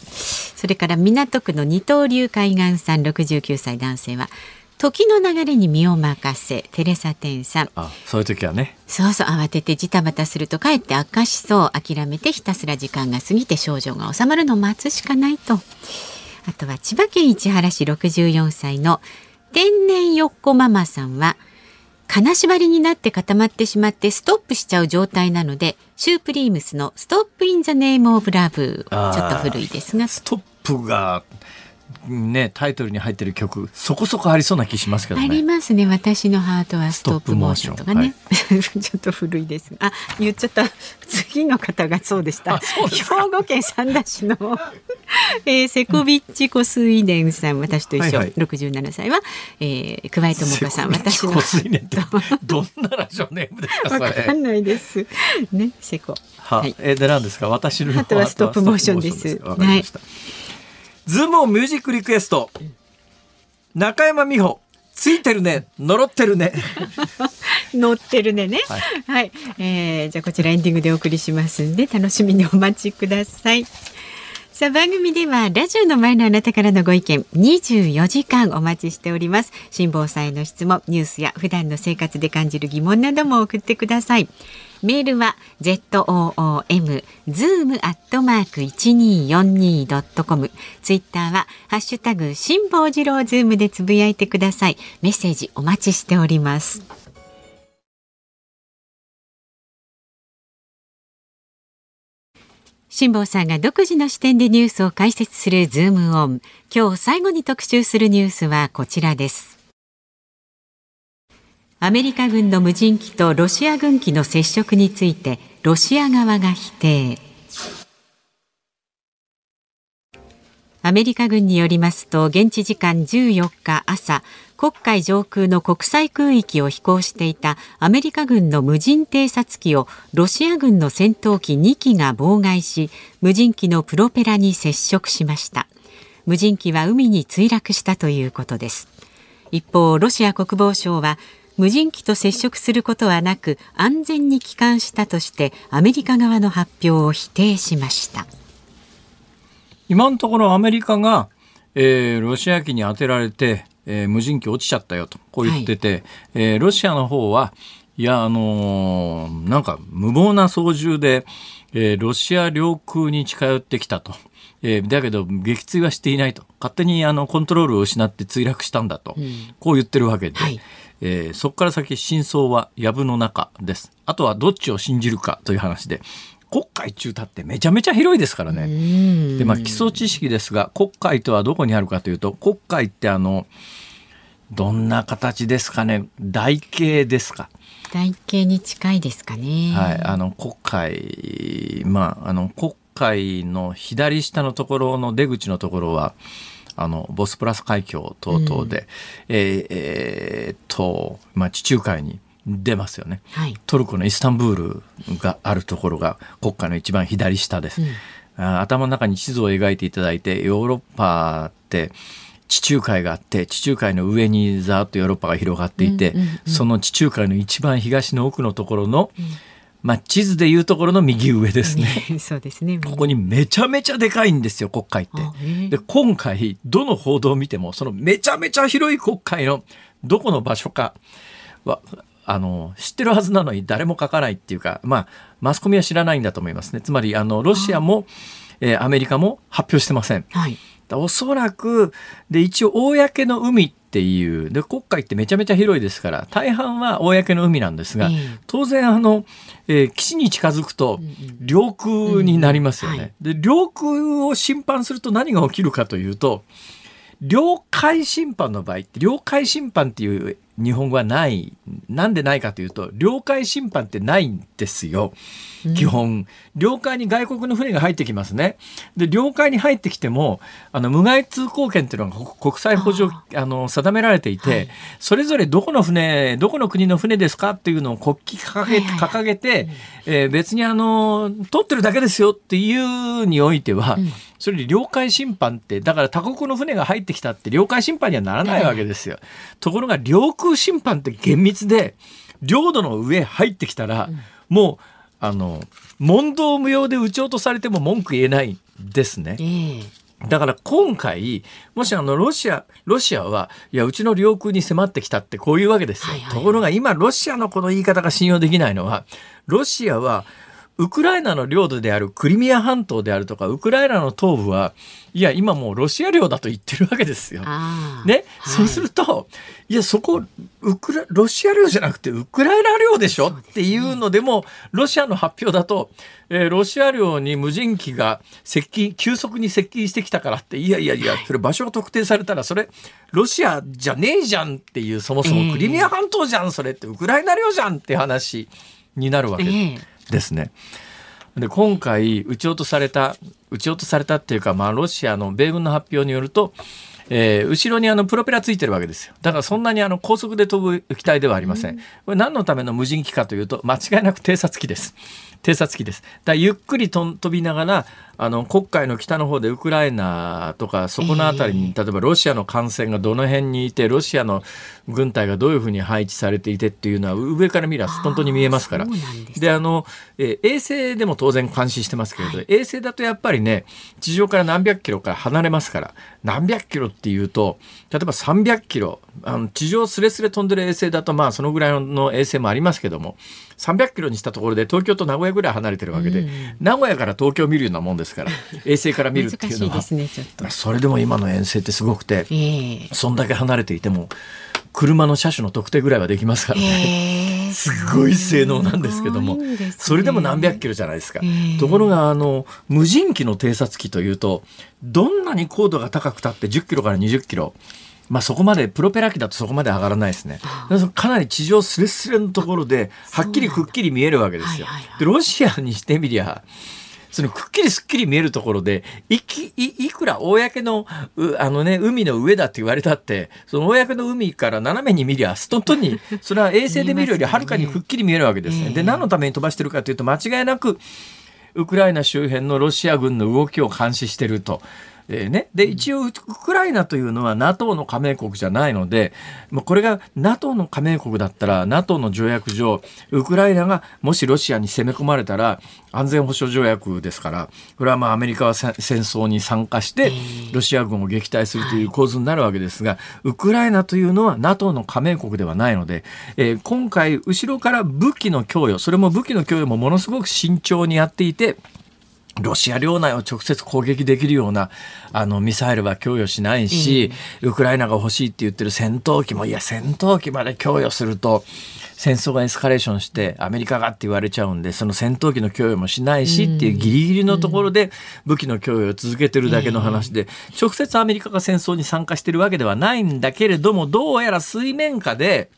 それから港区の二刀流海岸さん69歳男性は時の流れに身を任せテレサテンさん。あそういう時はね。そうそう慌ててジタバタするとかえって悪化しそう諦めてひたすら時間が過ぎて症状が治まるのを待つしかないと。あとは千葉県市原市64歳の天然よっこママさんは金縛りになって固まってしまってストップしちゃう状態なのでシュープリームスの「ストップ・イン・ザ・ネーム・オブ・ラブ」ちょっと古いですが。ストップがね、タイトルに入ってる曲そこそこありそうな気しますけど、ね、ありますね。私のハートはストップモーションとかね、はい、ちょっと古いです。あ言っちゃった。次の方がそうでした。兵庫県三田市の、えー、セコビッチコスイデンさん私と一緒、はいはい、67歳は、えー、桑井智子さん。私のどんなラジオネームですかわかんないです。ねセコ。は、はい、えー、で何ですか？私のハートはストップモーションです。はいズームオンミュージックリクエスト。中山美穂ついてるね。呪ってるね。乗ってるねね。はい、はい、えー、じゃあこちらエンディングでお送りしますんで楽しみにお待ちください。さあ番組ではラジオの前のあなたからのご意見24時間お待ちしております。辛坊さんへの質問ニュースや普段の生活で感じる疑問なども送ってくださいメールは z o o m zoom アットマーク一二四二ドットコム。ツイッターはハッシュタグ辛坊治郎ズームでつぶやいてください。メッセージお待ちしております。辛坊さんが独自の視点でニュースを解説するズームオン。今日最後に特集するニュースはこちらです。アメリカ軍の無人機とロシア軍機の接触についてロシア側が否定。アメリカ軍によりますと現地時間14日朝黒海上空の国際空域を飛行していたアメリカ軍の無人偵察機をロシア軍の戦闘機2機が妨害し無人機のプロペラに接触しました。無人機は海に墜落したということです。一方ロシア国防省は無人機と接触することはなく安全に帰還したとしてアメリカ側の発表を否定しました。今のところアメリカが、えー、ロシア機に当てられて、えー、無人機落ちちゃったよとこう言ってて、はい、えー、ロシアの方はいやあのー、なんか無謀な操縦で、えー、ロシア領空に近寄ってきたと。えー、だけど撃墜はしていないと。勝手にあのコントロールを失って墜落したんだと、うん、こう言ってるわけで、はい、えー、そこから先真相は藪の中です。あとはどっちを信じるかという話で、国海中太ってめちゃめちゃ広いですからね。で、まあ基礎知識ですが、国海とはどこにあるかというと、国海ってあの、どんな形ですかね台形ですか台形に近いですかね。はい、あの国海、まああの国海の左下のところの出口のところは。あのボスプラス海峡等々で、うん、えー、えー、と、まあ、地中海に出ますよね、はい、トルコのイスタンブールがあるところが国家の一番左下です、うん、頭の中に地図を描いていただいてヨーロッパって地中海があって地中海の上にざっとヨーロッパが広がっていて、うんうんうん、その地中海の一番東の奥のところの、うんまあ、地図でいうところの右上ですね。そうですね。ここにめちゃめちゃでかいんですよ、国会って。で、今回、どの報道を見ても、そのめちゃめちゃ広い国会のどこの場所かは、あの、知ってるはずなのに誰も書かないっていうか、まあ、マスコミは知らないんだと思いますね。つまり、あの、ロシアも、えー、アメリカも発表してません。はい。おそらく、で、一応、公の海っていう、で、国海ってめちゃめちゃ広いですから、大半は公の海なんですが、当然、あの、えー、基地に近づくと、領空になりますよね。で、領空を侵犯すると何が起きるかというと、領海侵犯の場合って、領海侵犯っていう日本語はない。なんでないかというと、領海侵犯ってないんですよ。基本。領海に外国の船が入ってきますね。で、領海に入ってきても、あの、無害通行権っていうのが国際法上、あの、定められていて、はい、それぞれどこの船、どこの国の船ですかっていうのを国旗掲げて、掲げて、えー、別にあの、取ってるだけですよっていうにおいては、うんそれに領海侵犯ってだから他国の船が入ってきたって領海侵犯にはならないわけですよ。ところが領空侵犯って厳密で領土の上入ってきたら、もうあの問答無用で撃ち落とされても文句言えないですね。だから今回、もしあのロシア、ロシアは、いや、うちの領空に迫ってきたってこういうわけですよ。はいはい、ところが今、ロシアのこの言い方が信用できないのは、ロシアはウクライナの領土であるクリミア半島であるとかウクライナの東部はいや今もうロシア領だと言ってるわけですよ。ね、はい、そうするといやそこウクラロシア領じゃなくてウクライナ領でしょ、ね、っていうのでもロシアの発表だと、えー、ロシア領に無人機が接近急速に接近してきたからっていやいやいやそれ場所が特定されたらそれロシアじゃねえじゃんっていうそもそもクリミア半島じゃんそれってウクライナ領じゃんって話になるわけ。えーですね。で今回撃ち落とされた撃ち落とされたっていうか、まあ、ロシアの米軍の発表によると、えー、後ろにあのプロペラついてるわけですよ。だからそんなにあの高速で飛ぶ機体ではありません、これ何のための無人機かというと間違いなく偵察機です偵察機です。だゆっくりと飛びながらあの黒海の北の方でウクライナとかそこの辺りに、例えばロシアの艦船がどの辺にいてロシアの軍隊がどういうふうに配置されていてっていうのは上から見れば本当に見えますから。であの、え衛星でも当然監視してますけれど、はい、衛星だとやっぱりね地上から何百キロから離れますから何百キロっていうと例えば300キロあの地上すれすれ飛んでる衛星だとまあそのぐらいの衛星もありますけども300キロにしたところで東京と名古屋ぐらい離れてるわけで、うん、名古屋から東京を見るようなもんですから 衛星から見るっていうのは、ね、それでも今の遠征ってすごくて、えー、そんだけ離れていても車の車種の特定ぐらいはできますからね、えー、すごい性能なんですけども、ね、それでも何百キロじゃないですか、えー、ところがあの無人機の偵察機というとどんなに高度が高くたって10キロから20キロまあ、そこまでプロペラ機だとそこまで上がらないですね。かなり地上すれすれのところではっきりくっきり見えるわけですよ。でロシアにしてみりゃそのくっきりすっきり見えるところでいきいいくら公のあの、ね、海の上だって言われたってその公の海から斜めに見りゃ本当に それは衛星で見るよりはるかにくっきり見えるわけですね。で何のために飛ばしてるかというと間違いなくウクライナ周辺のロシア軍の動きを監視してると。えーね、で一応ウクライナというのは NATO の加盟国じゃないのでこれが NATO の加盟国だったら NATO の条約上ウクライナがもしロシアに攻め込まれたら安全保障条約ですからこれはまあアメリカは戦争に参加してロシア軍を撃退するという構図になるわけですがウクライナというのは NATO の加盟国ではないので、えー、今回後ろから武器の供与それも武器の供与もものすごく慎重にやっていてロシア領内を直接攻撃できるようなあのミサイルは供与しないし、ウクライナが欲しいって言ってる戦闘機もいや戦闘機まで供与すると戦争がエスカレーションしてアメリカがって言われちゃうんでその戦闘機の供与もしないしっていうギリギリのところで武器の供与を続けてるだけの話で直接アメリカが戦争に参加してるわけではないんだけれどもどうやら水面下で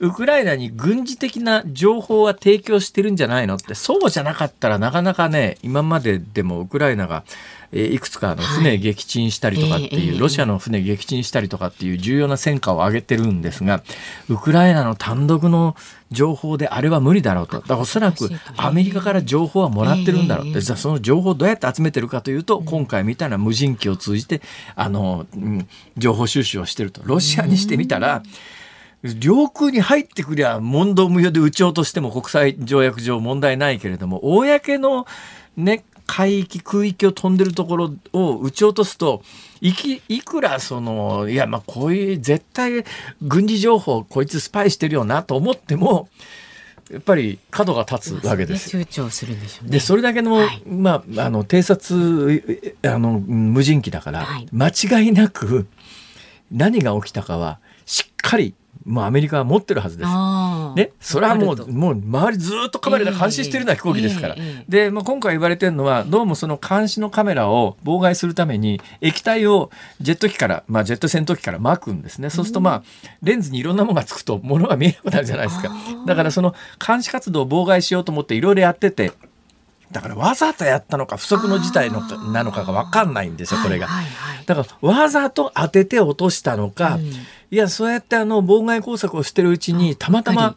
ウクライナに軍事的な情報は提供してるんじゃないの？ってそうじゃなかったらなかなかね今まででもウクライナがえいくつかの船撃沈したりとかっていう、ロシアの船撃沈したりとかっていう重要な戦果を上げてるんですがウクライナの単独の情報であれは無理だろうと。だからおそらくアメリカから情報はもらってるんだろうってじゃあその情報をどうやって集めてるかというと今回みたいな無人機を通じてあの、うん、情報収集をしてると。ロシアにしてみたら、領空に入ってくりゃ問答無用で撃ち落としても国際条約上問題ないけれども公の、ね、海域空域を飛んでるところを撃ち落とすといきいくらそのいやまあこういう絶対軍事情報こいつスパイしてるよなと思ってもやっぱり角が立つわけです。躊躇するんでしょう、ね、でそれだけの、はい、まああの偵察あの無人機だから、はい、間違いなく何が起きたかはしっかりもうアメリカは持ってるはずです。ね、それはもうもう周りずっとカメラで監視してるような飛行機ですから。えーえー、で、まあ、今回言われてるのはどうもその監視のカメラを妨害するために液体をジェット機から、まあ、ジェット戦闘機から巻くんですね。そうするとまあレンズにいろんなものがつくとものが見えなくなるじゃないですか。だからその監視活動を妨害しようと思っていろいろやってて。だからわざとやったのか不測の事態のなのかが分かんないんですよこれが。だからわざと当てて落としたのか、うん。いやそうやってあの妨害工作をしてるうちにたまたま、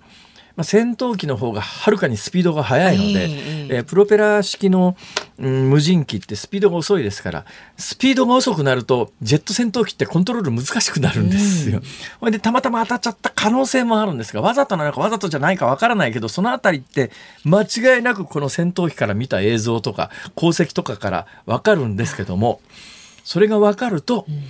まあ、戦闘機の方がはるかにスピードが速いので、えー、えー、プロペラ式の、うん、無人機ってスピードが遅いですからスピードが遅くなるとジェット戦闘機ってコントロール難しくなるんですよ。ほ、うん、でたまたま当たっちゃった可能性もあるんですがわざとなのかわざとじゃないかわからないけどその辺りって間違いなくこの戦闘機から見た映像とか航跡とかからわかるんですけどもそれがわかると、うん、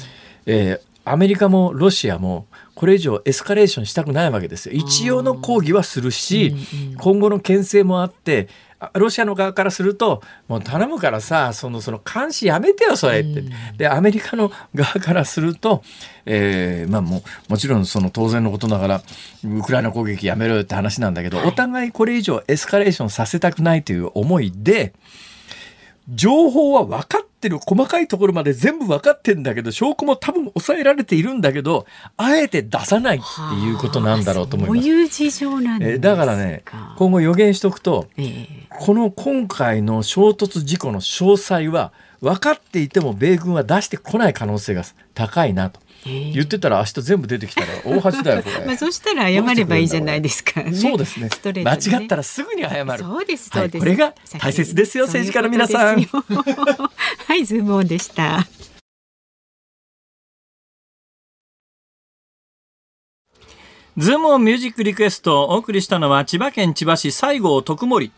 えーアメリカもロシアもこれ以上エスカレーションしたくないわけですよ。一応の抗議はするし、今後の牽制もあってロシアの側からするともう頼むからさそのその監視やめてよそれって。でアメリカの側からすると、えー、まあももちろんその当然のことながらウクライナ攻撃やめろよって話なんだけど、お互いこれ以上エスカレーションさせたくないという思いで。情報は分かってる細かいところまで全部分かってんだけど証拠も多分抑えられているんだけどあえて出さないっていうことなんだろうと思います。そういう事情なんえだからね今後予言しておくと、えー、この今回の衝突事故の詳細は分かっていても米軍は出してこない可能性が高いなと。言ってたら明日全部出てきたら大橋だよこれ。まあそしたら謝ればいいじゃないですか、ね、そうですね。ね間違ったらすぐに謝る。そうですそうです、はい、これが大切ですよ政治家の皆さん。はいズームオンでした。ズームオンミュージックリクエストをお送りしたのは千葉県千葉市西郷徳森。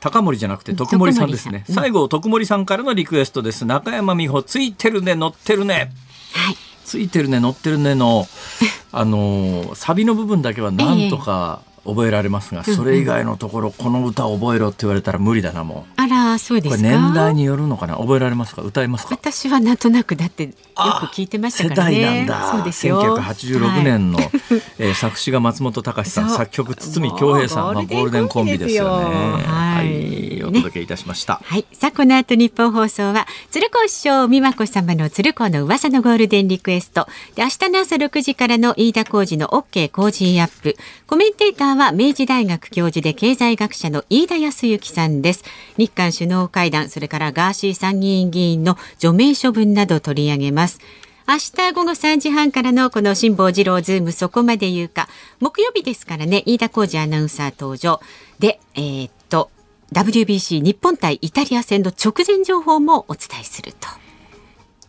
高森じゃなくて徳森さんですね。西郷徳森さんからのリクエストです。中山美穂ついてるね乗ってるね。はい。ついてるね乗ってるねの あのサビの部分だけはなんとか、ええ覚えられますが、それ以外のところ、この歌覚えろって言われたら無理だなもう。あら、そうです年代によるのかな、覚えられますか、歌いますか？私はなんとなくだってよく聞いてましたからね。世代なんだ。そうですよ。1986年の、はい、えー、作詞が松本隆さん、作曲堤恭平さん、まあゴールデンコンビですよね。はい、お届けいたしました。はい、さあこの後日本放送は鶴子師匠美和子様の鶴子の噂のゴールデンリクエスト。で明日の朝6時からの飯田浩二の OK 工事アップ。コメンテーターは。明治大学学教授で経済学者の飯田康之さんです。日韓首脳会談それからガーシー参議院議員の除名処分など取り上げます。明日午後3時半からのこの辛坊治郎ズームそこまで言うか。木曜日ですからね飯田浩司アナウンサー登場。でえー、っと WBC 日本対イタリア戦の直前情報もお伝えすると。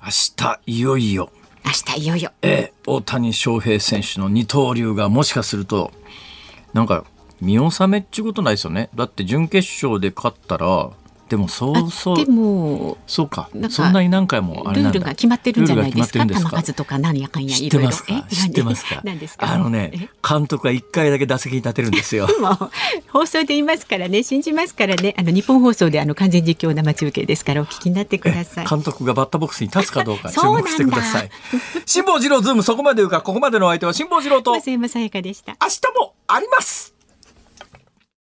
明日いよいよ。明日いよいよ、ええ、大谷翔平選手の二刀流がもしかするとなんか見納めっちゅうことないですよね。だって準決勝で勝ったらでもそうそうでもそうか。そんなに何回もルールが決まってるんじゃないですか？球数とか何やかんやいろいろ。知ってますか？あのね監督は一回だけ打席に立てるんですよ。放送で言いますからね信じますからね。あの日本放送であの完全実況生中継ですからお聞きになってください。監督がバッターボックスに立つかどうか注目してください。辛坊治郎ズームそこまで言うかここまでのお相手は辛坊治郎と。松山さやかでした。明日もあります